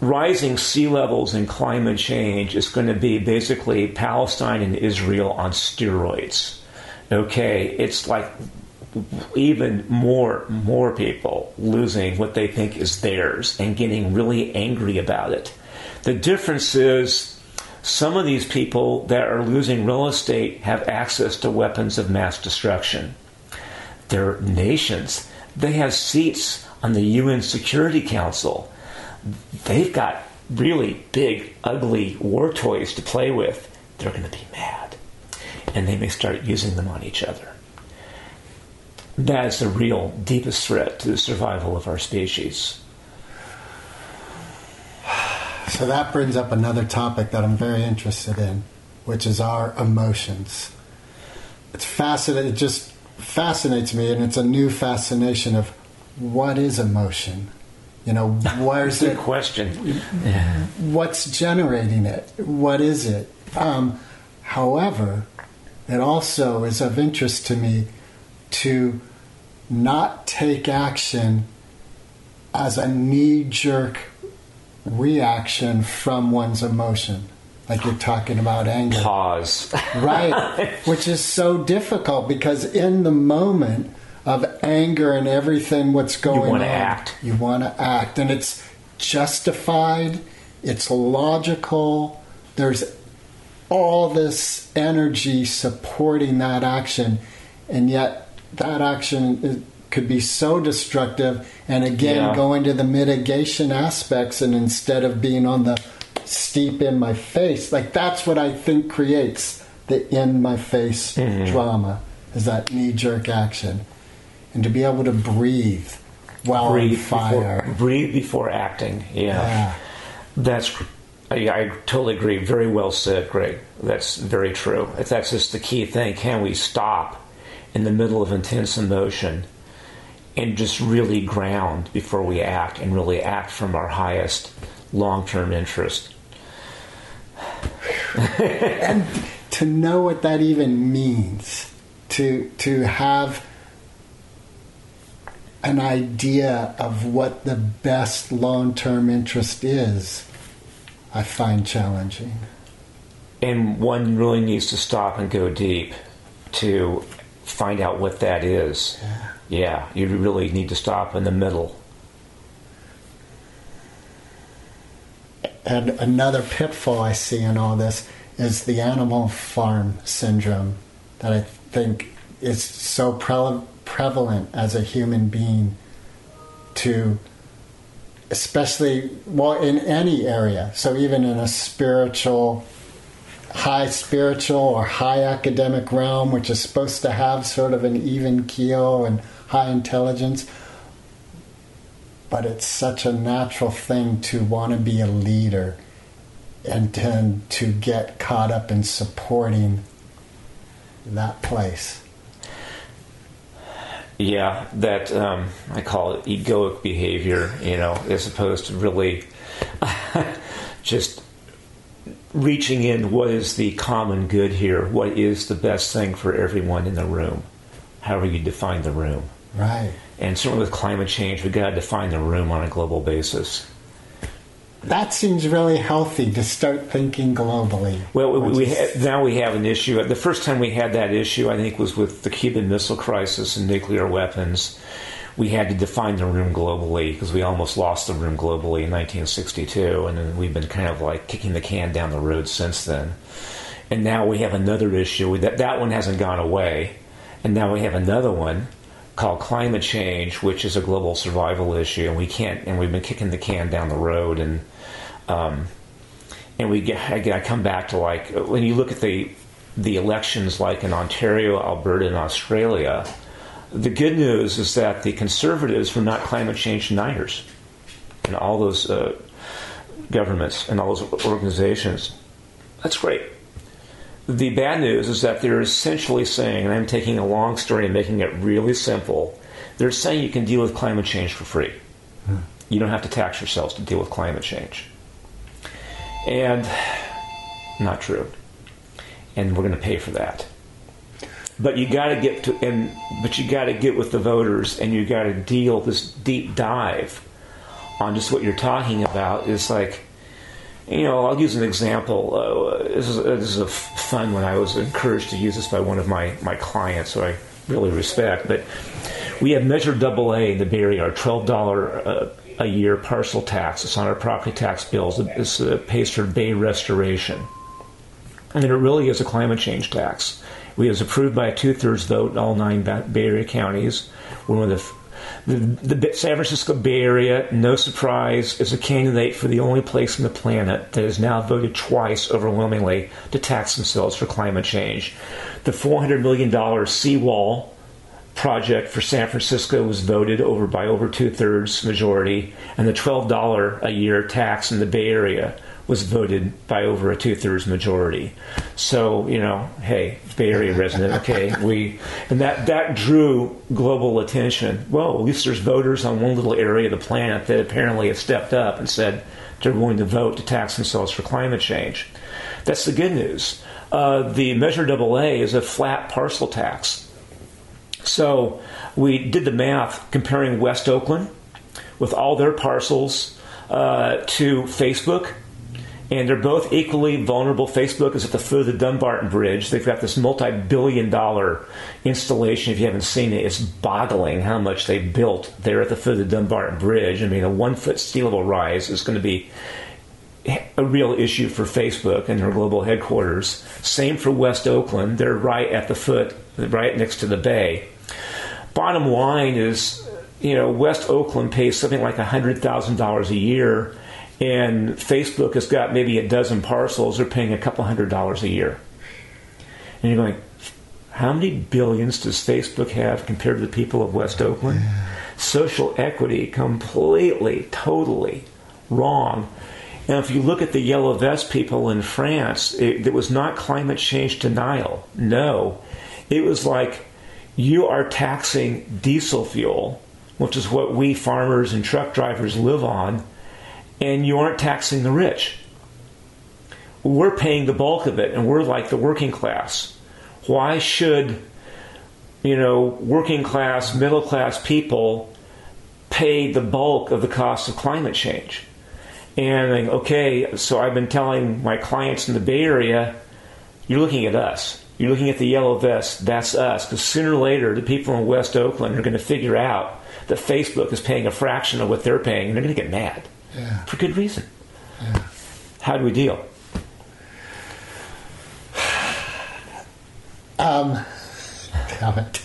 Rising sea levels and climate change is going to be basically Palestine and Israel on steroids. Okay, it's like even more more people losing what they think is theirs and getting really angry about it. The difference is some of these people that are losing real estate have access to weapons of mass destruction. They're nations. They have seats on the UN Security Council. They've got really big, ugly war toys to play with. They're going to be mad. And they may start using them on each other that is the real deepest threat to the survival of our species. So that brings up another topic that I'm very interested in, which is our emotions. It's fascinating. It just fascinates me, and it's a new fascination of what is emotion. You know, where's it? question. What's generating it? What is it? Um, however, it also is of interest to me to not take action as a knee jerk reaction from one's emotion. Like you're talking about anger. Pause. right. Which is so difficult because in the moment of anger and everything what's going on, you want to act. You want to act. And it's justified, it's logical, there's all this energy supporting that action. And yet that action could be so destructive. And again, yeah. going to the mitigation aspects, and instead of being on the steep in my face, like that's what I think creates the in my face mm-hmm. drama is that knee jerk action, and to be able to breathe while breathe fire, before, breathe before acting. Yeah, yeah. that's. I, I, totally agree. Very well said, Greg. That's very true. That's just the key thing. Can we stop in the middle of intense emotion and just really ground before we act and really act from our highest long term interest. and to know what that even means, to, to have an idea of what the best long term interest is, I find challenging. And one really needs to stop and go deep to find out what that is. Yeah. yeah, you really need to stop in the middle. And another pitfall I see in all this is the animal farm syndrome that I think is so pre- prevalent as a human being to especially well in any area so even in a spiritual high spiritual or high academic realm, which is supposed to have sort of an even keel and high intelligence. But it's such a natural thing to want to be a leader and to, to get caught up in supporting that place. Yeah, that um, I call it egoic behavior, you know, as opposed to really just reaching in what is the common good here, what is the best thing for everyone in the room, however you define the room. Right. And certainly with climate change, we've got to define the room on a global basis. That seems really healthy to start thinking globally. Well, we, we ha- now we have an issue. The first time we had that issue, I think, was with the Cuban Missile Crisis and nuclear weapons. We had to define the room globally because we almost lost the room globally in 1962, and then we've been kind of like kicking the can down the road since then. And now we have another issue that that one hasn't gone away, and now we have another one called climate change, which is a global survival issue, and we can't. And we've been kicking the can down the road, and um, and we get again. I come back to like when you look at the the elections, like in Ontario, Alberta, and Australia. The good news is that the conservatives were not climate change deniers, and all those uh, governments and all those organizations. That's great. The bad news is that they're essentially saying, and I'm taking a long story and making it really simple. They're saying you can deal with climate change for free. Hmm. You don't have to tax yourselves to deal with climate change. And not true. And we're going to pay for that. But you got to get to and but you got to get with the voters and you got to deal this deep dive on just what you're talking about. It's like you know, I'll use an example. Uh, this, is, this is fun one. I was encouraged to use this by one of my, my clients, who I really respect. But we have Measure Double A in the Bay Area, our twelve dollar uh, a year parcel tax. It's on our property tax bills. It pays for bay restoration. And it really is a climate change tax. We was approved by a two thirds vote in all nine Bay Area counties. One of the, the, the, San Francisco Bay Area, no surprise, is a candidate for the only place on the planet that has now voted twice overwhelmingly to tax themselves for climate change. The $400 million seawall project for San Francisco was voted over by over two thirds majority, and the $12 a year tax in the Bay Area was voted by over a two thirds majority. So, you know, hey, Bay Area resident, okay, we, and that, that drew global attention. Well, at least there's voters on one little area of the planet that apparently have stepped up and said they're willing to vote to tax themselves for climate change. That's the good news. Uh, the Measure AA is a flat parcel tax. So we did the math comparing West Oakland with all their parcels uh, to Facebook. And they're both equally vulnerable. Facebook is at the foot of the Dumbarton Bridge. They've got this multi billion dollar installation. If you haven't seen it, it's boggling how much they built there at the foot of the Dumbarton Bridge. I mean, a one foot sea level rise is going to be a real issue for Facebook and their global headquarters. Same for West Oakland. They're right at the foot, right next to the bay. Bottom line is, you know, West Oakland pays something like $100,000 a year, and Facebook has got maybe a dozen parcels. They're paying a couple hundred dollars a year. And you're going, how many billions does Facebook have compared to the people of West Oakland? Yeah. Social equity, completely, totally wrong. And if you look at the yellow vest people in France, it, it was not climate change denial. No. It was like you are taxing diesel fuel, which is what we farmers and truck drivers live on, and you aren't taxing the rich. We're paying the bulk of it, and we're like the working class. Why should, you know, working class, middle class people pay the bulk of the cost of climate change? And think, okay, so I've been telling my clients in the Bay Area, you're looking at us you're looking at the yellow vest, that's us. Because sooner or later, the people in West Oakland are going to figure out that Facebook is paying a fraction of what they're paying, and they're going to get mad. Yeah. For good reason. Yeah. How do we deal? Um, damn it.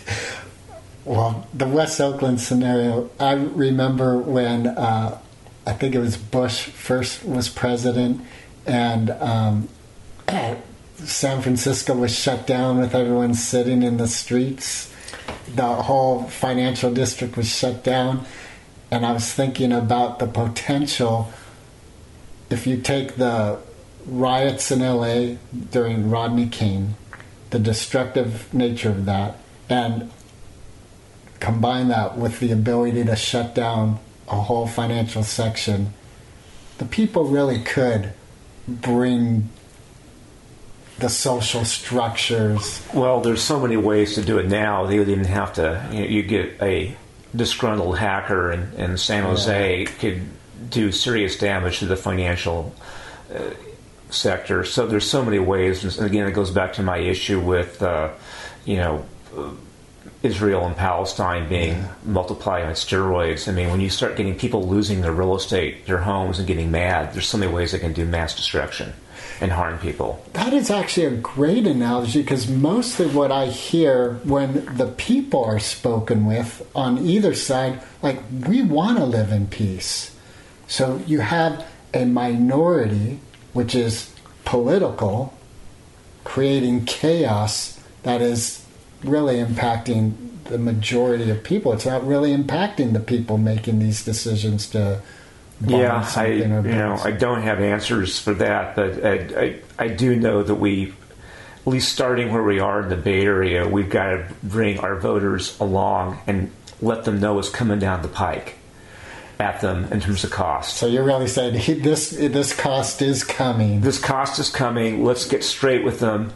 Well, the West Oakland scenario, I remember when uh, I think it was Bush first was president, and um, San Francisco was shut down with everyone sitting in the streets. The whole financial district was shut down. And I was thinking about the potential if you take the riots in LA during Rodney King, the destructive nature of that, and combine that with the ability to shut down a whole financial section, the people really could bring the social structures. Well, there's so many ways to do it now. They would even have to. You, know, you get a disgruntled hacker in, in San Jose yeah. could do serious damage to the financial uh, sector. So there's so many ways. And again, it goes back to my issue with, uh, you know. Uh, Israel and Palestine being yeah. multiplied on steroids. I mean, when you start getting people losing their real estate, their homes, and getting mad, there's so many ways they can do mass destruction and harm people. That is actually a great analogy because mostly what I hear when the people are spoken with on either side, like, we want to live in peace. So you have a minority, which is political, creating chaos that is really impacting the majority of people. It's not really impacting the people making these decisions to. Yeah, I you know I don't have answers for that, but I, I, I do know that we, at least starting where we are in the Bay Area, we've got to bring our voters along and let them know what's coming down the pike at them in terms of cost. So you're really saying this this cost is coming. This cost is coming. Let's get straight with them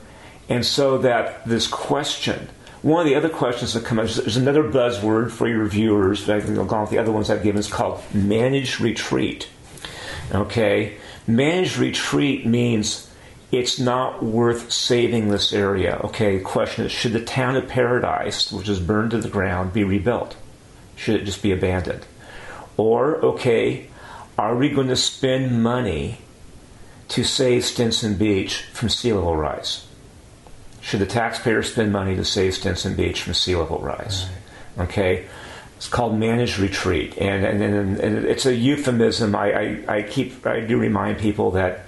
and so that this question, one of the other questions that come up, there's another buzzword for your viewers, but I think along with the other ones I've given, is called managed retreat. Okay? Managed retreat means it's not worth saving this area. Okay, question is should the town of Paradise, which is burned to the ground, be rebuilt? Should it just be abandoned? Or, okay, are we going to spend money to save Stinson Beach from sea level rise? Should the taxpayer spend money to save Stinson Beach from sea level rise? Right. Okay. It's called managed retreat, and and, and, and it's a euphemism. I, I, I keep I do remind people that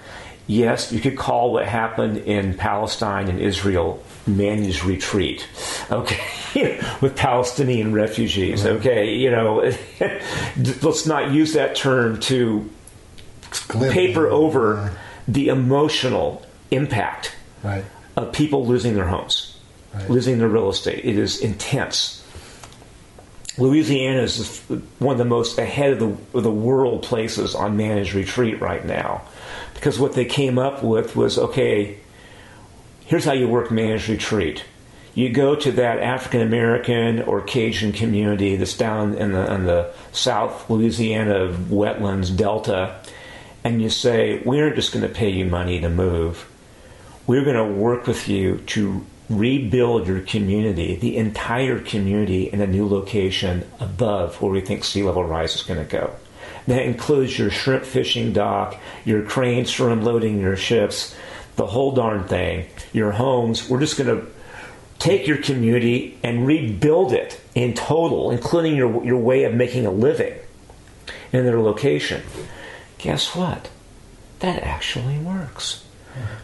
yes, you could call what happened in Palestine and Israel managed retreat, okay, with Palestinian refugees, right. okay, you know, let's not use that term to paper over the emotional impact right of people losing their homes, right. losing their real estate. It is intense. Louisiana is one of the most ahead of the, of the world places on managed retreat right now because what they came up with was okay, here's how you work managed retreat. You go to that African American or Cajun community that's down in the, in the South Louisiana wetlands delta, and you say, We aren't just going to pay you money to move we're going to work with you to rebuild your community, the entire community, in a new location above where we think sea level rise is going to go. That includes your shrimp fishing dock, your cranes for unloading your ships, the whole darn thing, your homes. We're just going to take your community and rebuild it in total, including your, your way of making a living in their location. Guess what? That actually works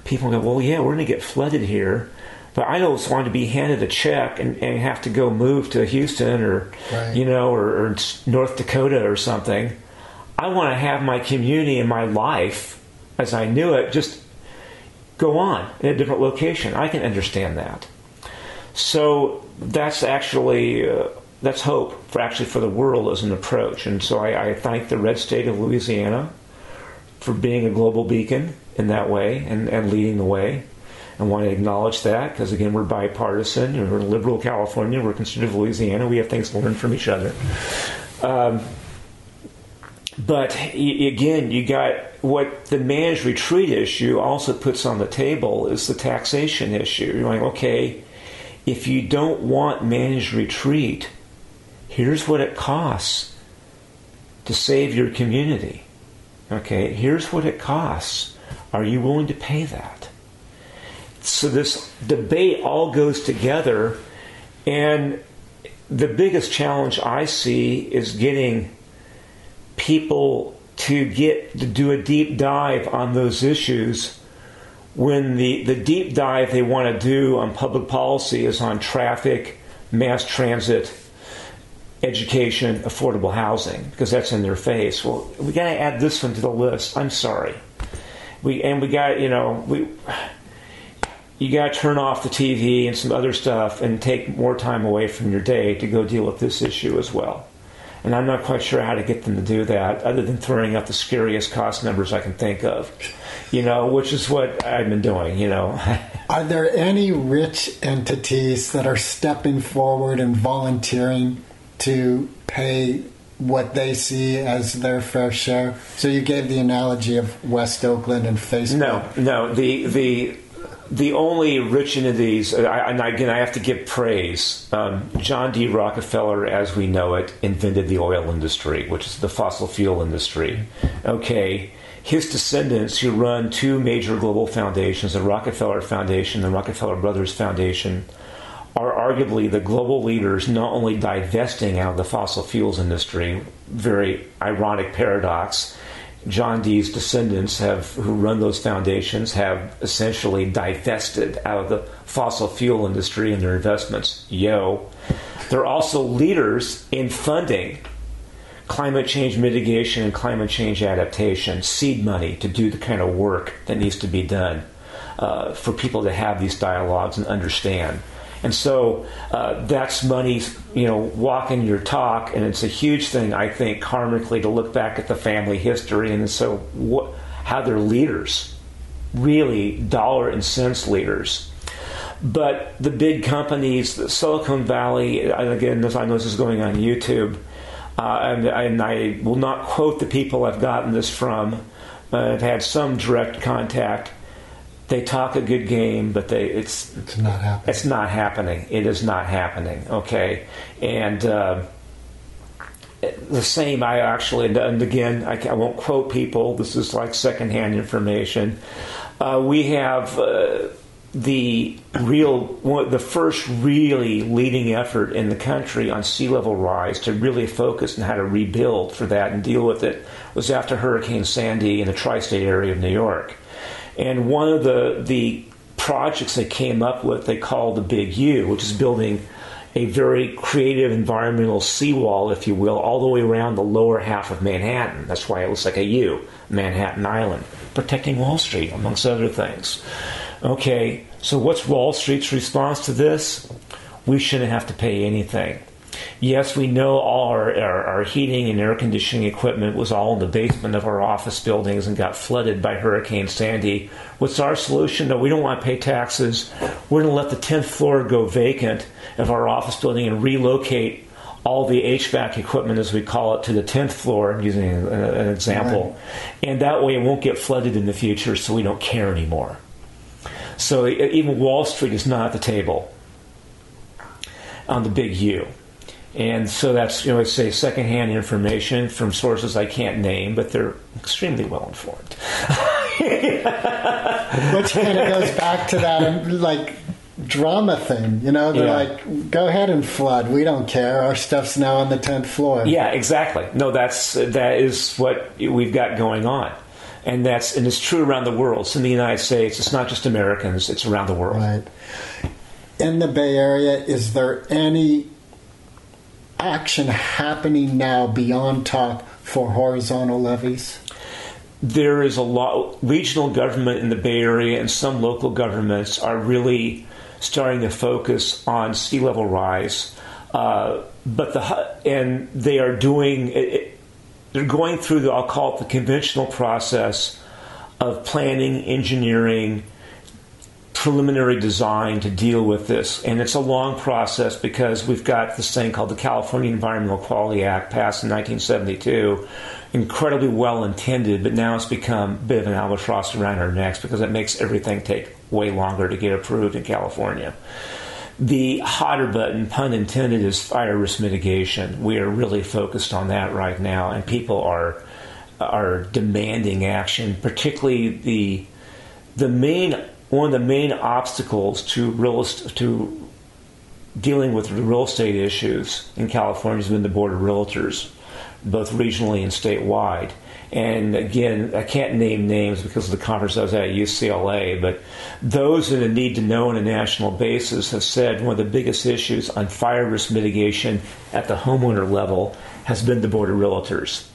people go, well, yeah, we're going to get flooded here. But I don't want to be handed a check and, and have to go move to Houston or, right. you know, or, or North Dakota or something. I want to have my community and my life as I knew it just go on in a different location. I can understand that. So that's actually uh, that's hope for actually for the world as an approach. And so I, I thank the red state of Louisiana for being a global beacon in that way and, and leading the way. I want to acknowledge that because, again, we're bipartisan. We're liberal California. We're conservative Louisiana. We have things to learn from each other. Um, but again, you got what the managed retreat issue also puts on the table is the taxation issue. You're like, okay, if you don't want managed retreat, here's what it costs to save your community. Okay, here's what it costs. Are you willing to pay that? So this debate all goes together, and the biggest challenge I see is getting people to get to do a deep dive on those issues when the, the deep dive they want to do on public policy is on traffic, mass transit, education, affordable housing, because that's in their face. Well, we got to add this one to the list. I'm sorry. We and we got you know we you got to turn off the TV and some other stuff and take more time away from your day to go deal with this issue as well. And I'm not quite sure how to get them to do that other than throwing out the scariest cost numbers I can think of, you know, which is what I've been doing, you know. are there any rich entities that are stepping forward and volunteering to pay what they see as their fair share? So you gave the analogy of West Oakland and Facebook. No, no. The, the, the only rich entities, and again, I have to give praise. Um, John D. Rockefeller, as we know it, invented the oil industry, which is the fossil fuel industry. Okay, his descendants, who run two major global foundations, the Rockefeller Foundation, the Rockefeller Brothers Foundation, are arguably the global leaders not only divesting out of the fossil fuels industry, very ironic paradox, John D.'s descendants have, who run those foundations, have essentially divested out of the fossil fuel industry and their investments. Yo. They're also leaders in funding climate change mitigation and climate change adaptation, seed money to do the kind of work that needs to be done uh, for people to have these dialogues and understand. And so uh, that's money, you know, walking your talk, and it's a huge thing, I think, karmically, to look back at the family history and so what, how they're leaders, really dollar and cents leaders. But the big companies, the Silicon Valley, and again, I know this is going on YouTube, uh, and, and, I will not quote the people I've gotten this from. Uh, I've had some direct contact they talk a good game, but they it's it's not happening. It's not happening. It is not happening. Okay, and uh, the same. I actually, and again, I, I, won't quote people. This is like secondhand information. Uh, we have. Uh, the real one, the first really leading effort in the country on sea level rise to really focus on how to rebuild for that and deal with it was after Hurricane Sandy in the tri-state area of New York. And one of the, the projects they came up with, they called the Big U, which is building a very creative environmental seawall, if you will, all the way around the lower half of Manhattan. That's why it looks like a U, Manhattan Island, protecting Wall Street, amongst other things. Okay, so what's Wall Street's response to this? We shouldn't have to pay anything. Yes, we know all our, our, our, heating and air conditioning equipment was all in the basement of our office buildings and got flooded by Hurricane Sandy. What's our solution? No, we don't want to pay taxes. We're going to let the 10th floor go vacant of our office building and relocate all the HVAC equipment, as we call it, to the 10th floor, using an example. Right. And that way it won't get flooded in the future, so we don't care anymore. So even Wall Street is not at the table on the big U. And so that's, you know, I say secondhand information from sources I can't name, but they're extremely well informed. Which kind of goes back to that, like, drama thing. You know, they're yeah. like, go ahead and flood. We don't care. Our stuff's now on the 10th floor. Yeah, exactly. No, that's, that is what we've got going on. And that's, and it's true around the world. It's in the United States. It's not just Americans. It's around the world. Right. In the Bay Area, is there any action happening now beyond talk for horizontal levees? There is a lot. Regional government in the Bay Area and some local governments are really starting to focus on sea level rise. Uh, but the and they are doing it, they're going through the I'll call it the conventional process of planning, engineering, preliminary design to deal with this. And it's a long process because we've got this thing called the California Environmental Quality Act passed in 1972. Incredibly well intended, but now it's become a bit of an albatross around our necks because it makes everything take way longer to get approved in California. The hotter button, pun intended, is fire risk mitigation. We are really focused on that right now, and people are are demanding action, particularly the the main one of the main obstacles to real to dealing with real estate issues in California has been the board of realtors, both regionally and statewide. And again, I can't name names because of the conference I was at at UCLA, but those that need to know on a national basis have said one of the biggest issues on fire risk mitigation at the homeowner level has been the board of realtors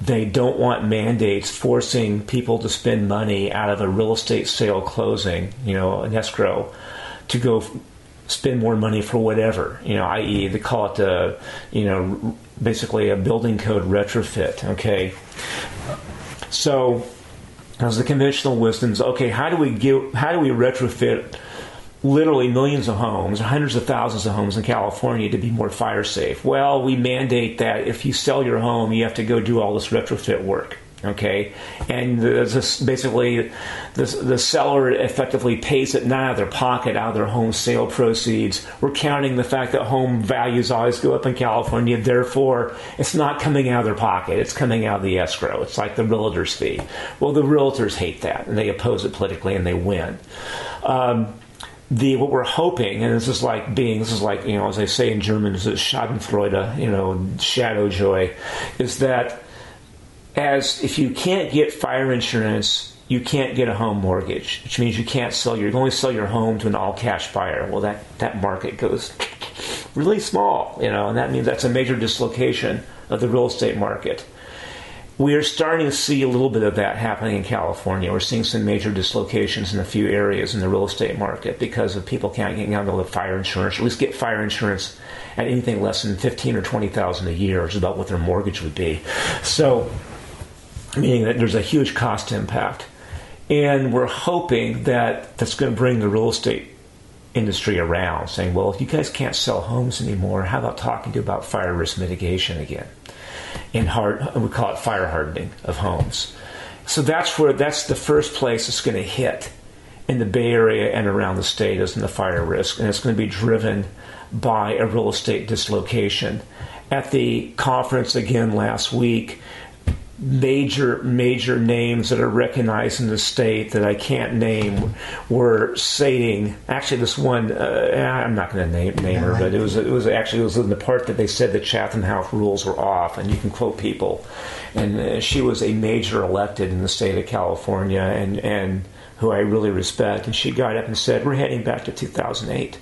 They don't want mandates forcing people to spend money out of a real estate sale closing, you know, an escrow, to go spend more money for whatever, you know, i.e., they call it, a, you know, basically a building code retrofit, okay? So, as the conventional wisdom is, okay, how do we give, how do we retrofit literally millions of homes, hundreds of thousands of homes in California to be more fire safe? Well, we mandate that if you sell your home, you have to go do all this retrofit work okay? And this basically the, the seller effectively pays it not out of their pocket out of their home sale proceeds. We're counting the fact that home values always go up in california therefore it's not coming out of their pocket it's coming out of the escrow. It's like the realtor's fee. Well the realtors hate that and they oppose it politically and they win. Um, the what we're hoping, and this is like being, this is like you know, as I say in German, is Schadenfreude, you know, shadow joy, is that as if you can't get fire insurance, you can't get a home mortgage, which means you can't sell your, you can only sell your home to an all cash buyer. Well, that, that market goes really small, you know, and that means that's a major dislocation of the real estate market. We are starting to see a little bit of that happening in California. We're seeing some major dislocations in a few areas in the real estate market because of people can't get out of fire insurance, or at least get fire insurance at anything less than fifteen or twenty thousand a year, which is about what their mortgage would be. So meaning that there's a huge cost impact. And we're hoping that that's going to bring the real estate industry around, saying, well, if you guys can't sell homes anymore, how about talking to you about fire risk mitigation again? And hard, we call it fire hardening of homes. So that's where that's the first place it's going to hit in the Bay Area and around the state is in the fire risk, and it's going to be driven by a real estate dislocation. At the conference again last week, major major names that are recognized in the state that I can't name were saying actually this one uh, I'm not going to name, name her but it was it was actually it was in the part that they said the Chatham House rules were off and you can quote people. And uh, she was a major elected in the state of California and and who I really respect. And she got up and said we're heading back to 2008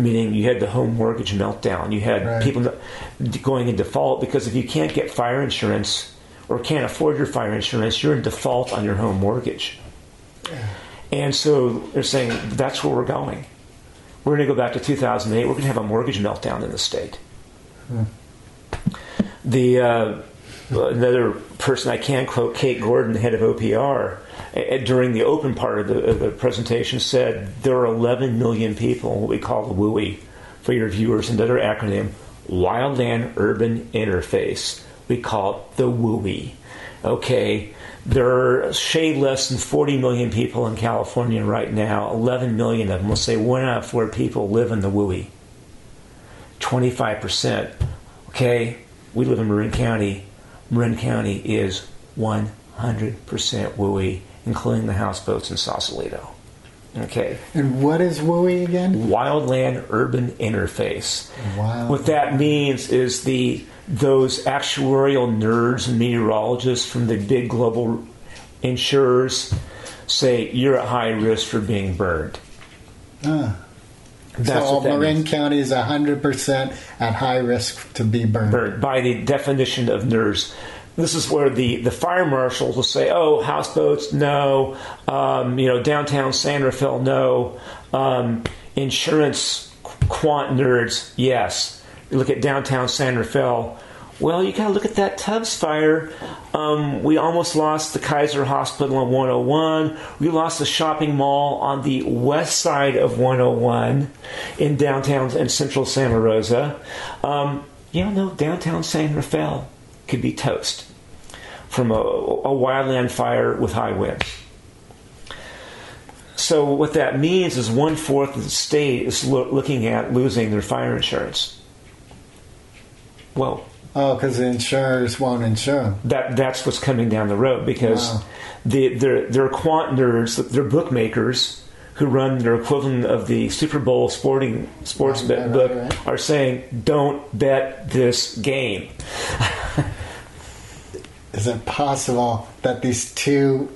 meaning you had the home mortgage meltdown. You had right. people going in default because if you can't get fire insurance or can't afford your fire insurance, you're in default on your home mortgage. And so they're saying that's where we're going. We're going to go back to 2008. We're going to have a mortgage meltdown in the state. Hmm. The uh, another person I can quote, Kate Gordon, head of OPR, during the open part of the, of the, presentation said there are 11 million people, what we call the WUI, for your viewers, another acronym, Wildland Urban Interface we call it the WUI. Okay, there are shade less than 40 million people in California right now. 11 million of them, let's say one out of four people live in the WUI. 25%. Okay, we live in Marin County. Marin County is 100% WUI, including the houseboats in Sausalito. Okay. And what is WUI again? Wildland Urban Interface. Wild. What that means is the those actuarial nerds and meteorologists from the big global insurers say you're at high risk for being burned. That's so Marin means. County is 100% at high risk to be burned. Burned by the definition of NERS. This is where the, the fire marshals will say, oh, houseboats, no. Um, you know, downtown San Rafael, no. Um, insurance quant nerds, yes you look at downtown San Rafael. Well, you gotta look at that Tubbs fire. Um, we almost lost the Kaiser Hospital on 101. We lost the shopping mall on the west side of 101 in downtown and central Santa Rosa. Um, you don't know, downtown San Rafael could be toast from a, a wildland fire with high winds. So what that means is one fourth of the state is lo- looking at losing their fire insurance. Well, oh, because the insurers won't insure That that's what's coming down the road because wow. the they're, they're quant nerds, they're bookmakers who run their equivalent of the Super Bowl sporting sports right, bet right, book right, are saying, "Don't bet this game." Is it possible that these two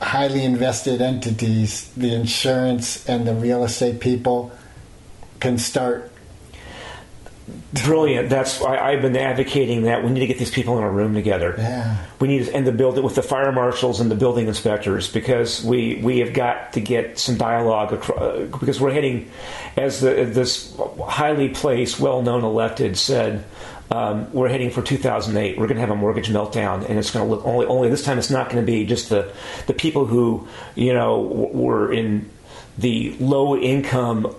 highly invested entities, the insurance and the real estate people, can start Brilliant. That's why I've been advocating that we need to get these people in a room together. Yeah. We need to, and to build it with the fire marshals and the building inspectors because we we have got to get some dialogue acro- uh, because we're heading, as the, this highly placed, well-known elected said. Um, we're heading for 2008. We're going to have a mortgage meltdown, and it's going to look only. Only this time, it's not going to be just the the people who you know w- were in the low income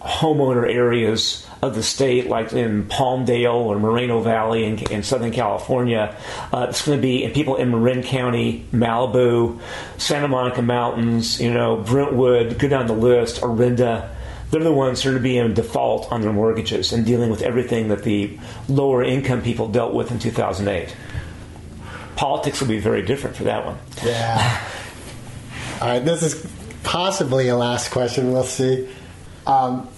homeowner areas of the state, like in Palmdale or Moreno Valley in, in Southern California. Uh, it's going to be and people in Marin County, Malibu, Santa Monica Mountains, you know, Brentwood, go down the list, Orinda. They're the ones who are going to be in default on their mortgages and dealing with everything that the lower income people dealt with in 2008. Politics will be very different for that one. Yeah. All right, this is possibly a last question. We'll see. Um,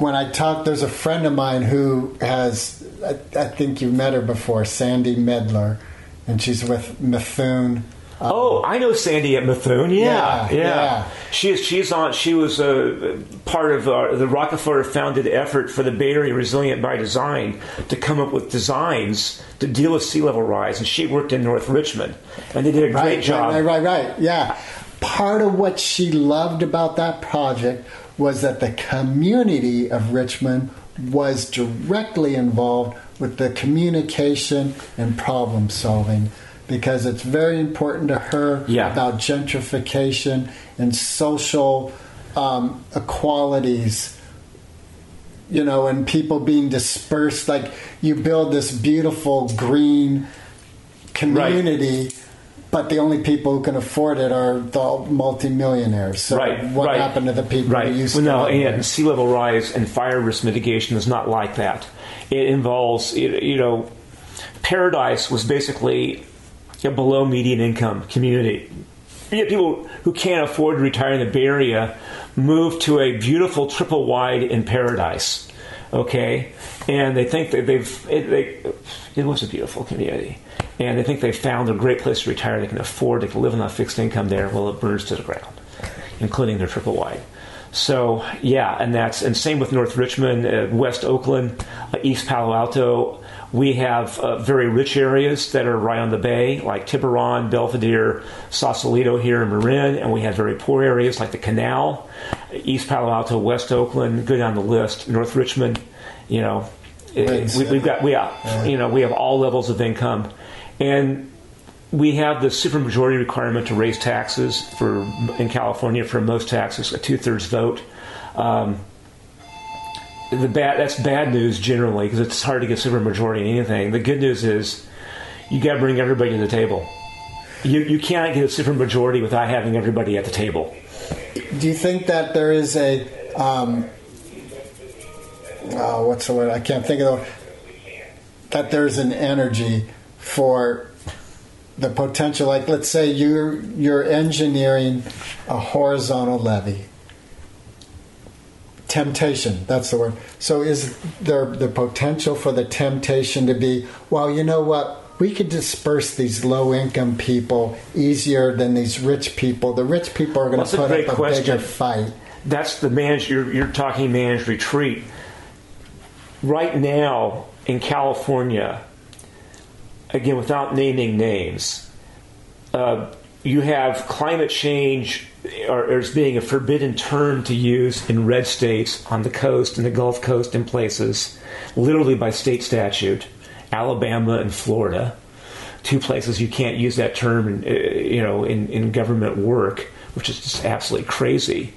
when I talk, there's a friend of mine who has, I, I think you've met her before, Sandy Mendler, and she's with Mithun. Um, Oh, I know Sandy at Mithun. Yeah, Yeah, yeah. yeah. She she's on. She was a part of uh, the Rockefeller founded effort for the Bay Area Resilient by Design to come up with designs to deal with sea level rise, and she worked in North Richmond, and they did a great right, job. Right, right, right. Yeah. Part of what she loved about that project was that the community of Richmond was directly involved with the communication and problem solving because it's very important to her Yeah. about gentrification and social um, equalities you know, and people being dispersed. Like you build this beautiful green community, but the only people who can afford it are the multimillionaires. So Right, what right. happened to the people Right. who used well, to no, live there? and sea level rise and fire risk mitigation is not like that. It involves, you know, Paradise was basically a below median income community. You people who can't afford to retire in the Bay Area move to a beautiful triple wide in Paradise. Okay, and they think that they've it, they, it was a beautiful community, and they think they found a great place to retire. They can afford, they can live on a fixed income there. Well, it burns to the ground, including their triple wide. So yeah, and that's and same with North Richmond, uh, West Oakland, uh, East Palo Alto. We have uh, very rich areas that are right on the bay, like Tiburon, Belvedere, Sausalito here in Marin, and we have very poor areas like the Canal, East Palo Alto, West Oakland. Go down the list. North Richmond, you know, it- we, we've got we have, you know we have all levels of income, and we have the supermajority requirement to raise taxes for in California for most taxes, a two thirds vote. Um, the bad that's bad news generally because it's hard to get supermajority in anything. The good news is you got to bring everybody to the table. You you can't get a supermajority without having everybody at the table. Do you think that there is a um, oh, what's the word? I can't think of the word. That there's an energy for the potential. Like, let's say you're you're engineering a horizontal levee. Temptation, that's the word. So, is there the potential for the temptation to be, well, you know what? We could disperse these low income people easier than these rich people. The rich people are going That's to put great up a question. bigger fight. That's the managed. You're, you're talking managed retreat. Right now in California, again without naming names, uh, you have climate change or, as being a forbidden term to use in red states on the coast and the Gulf Coast in places, literally by state statute, Alabama and Florida, two places you can't use that term, in, uh, you know, in, in government work, which is just absolutely crazy.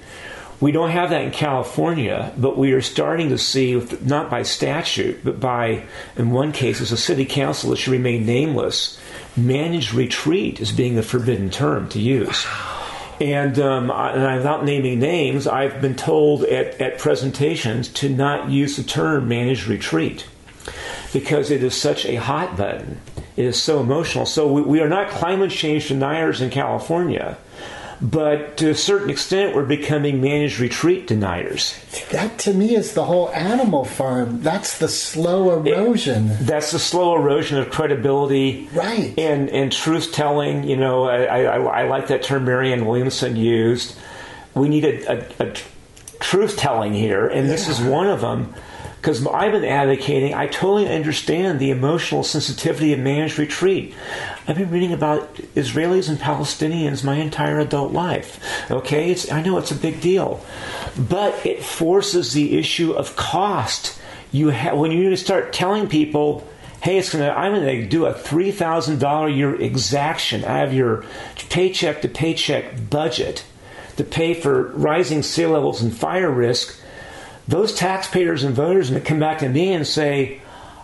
We don't have that in California, but we are starting to see, not by statute, but by, in one case, as a city council that should remain nameless, managed retreat as being the forbidden term to use. And, um, I, and without naming names, I've been told at, at presentations to not use the term managed retreat because it is such a hot button. It is so emotional. So we, we are not climate change deniers in California, but to a certain extent, we're becoming managed retreat deniers. That to me is the whole animal farm. That's the slow erosion. That's the slow erosion of credibility Right. and, and truth telling. You know, I, I, I like that term Marianne Williamson used. We need a, a, a truth telling here, and this is one of them. Because I've been advocating, I totally understand the emotional sensitivity of managed retreat. I've been reading about Israelis and Palestinians my entire adult life. Okay, it's, I know it's a big deal, but it forces the issue of cost. You ha- when you start telling people, "Hey, it's gonna, I'm going to do a three thousand dollar year exaction out of your paycheck to paycheck budget to pay for rising sea levels and fire risk." Those taxpayers and voters to come back to me and say,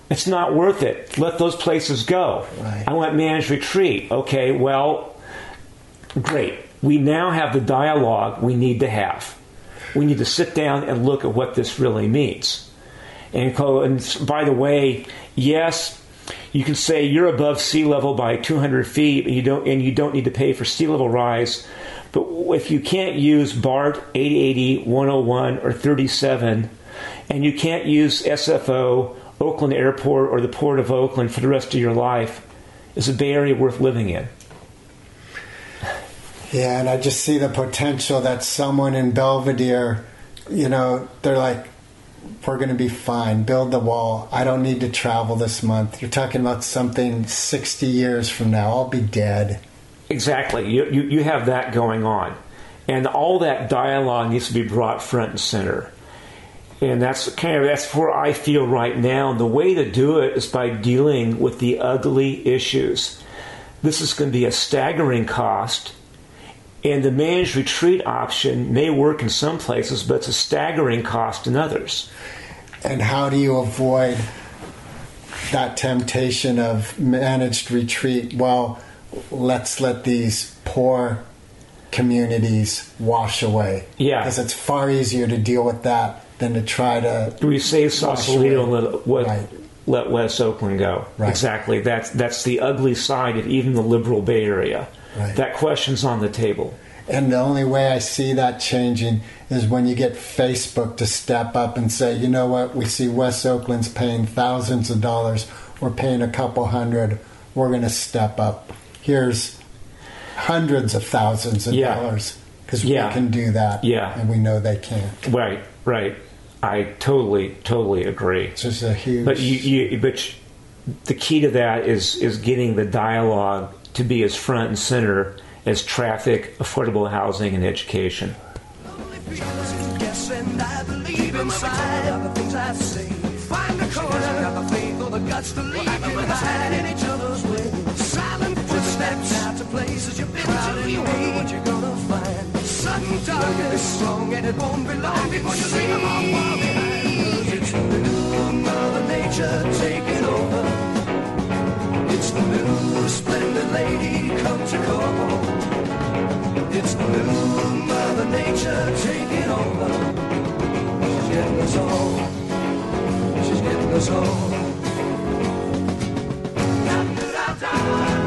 it's not worth it. Let those places go. Right. I want managed retreat. Okay, well, great. We now have the dialogue we need to have. We need to sit down and look at what this really means. And, and by the way, yes, you can say you're above sea level by 200 feet, and you don't, and you don't need to pay for sea level rise. But if you can't use BART 880, 101, or 37, and you can't use SFO, Oakland Airport, or the Port of Oakland for the rest of your life, is a Bay Area worth living in? Yeah, and I just see the potential that someone in Belvedere, you know, they're like, we're going to be fine. Build the wall. I don't need to travel this month. You're talking about something 60 years from now. I'll be dead. Exactly. You, you, you have that going on. And all that dialogue needs to be brought front and center. And that's kind of that's where I feel right now. The way to do it is by dealing with the ugly issues. This is going to be a staggering cost. And the managed retreat option may work in some places, but it's a staggering cost in others. And how do you avoid that temptation of managed retreat? Well, let's let these poor communities wash away. Yeah. Because it's far easier to deal with that than to try to. Do we save Sausalito and let, let, Right. let West Oakland go. Right. Exactly. That's that's the ugly side of even the liberal Bay Area. Right. That question's on the table. And the only way I see that changing is when you get Facebook to step up and say, you know what, we see West Oakland's paying thousands of dollars, we're paying a couple hundred, we're going to step up. Here's hundreds of thousands of Yeah. dollars because Yeah. we can do that. Yeah. And we know they can't. Right. Right. I totally totally agree. It's just a huge. But you, you but the key to that is is getting the dialogue to be as front and center as traffic, affordable housing, and education. Yes, footsteps out to places you've been to. You know what you're gonna find. Sudden darkness, strong and it won't be long before you leave them all far behind. It's the new Mother Nature taking over. It's the new splendid lady come to call. It's the new Mother Nature taking over. She's getting us all. She's getting us all. For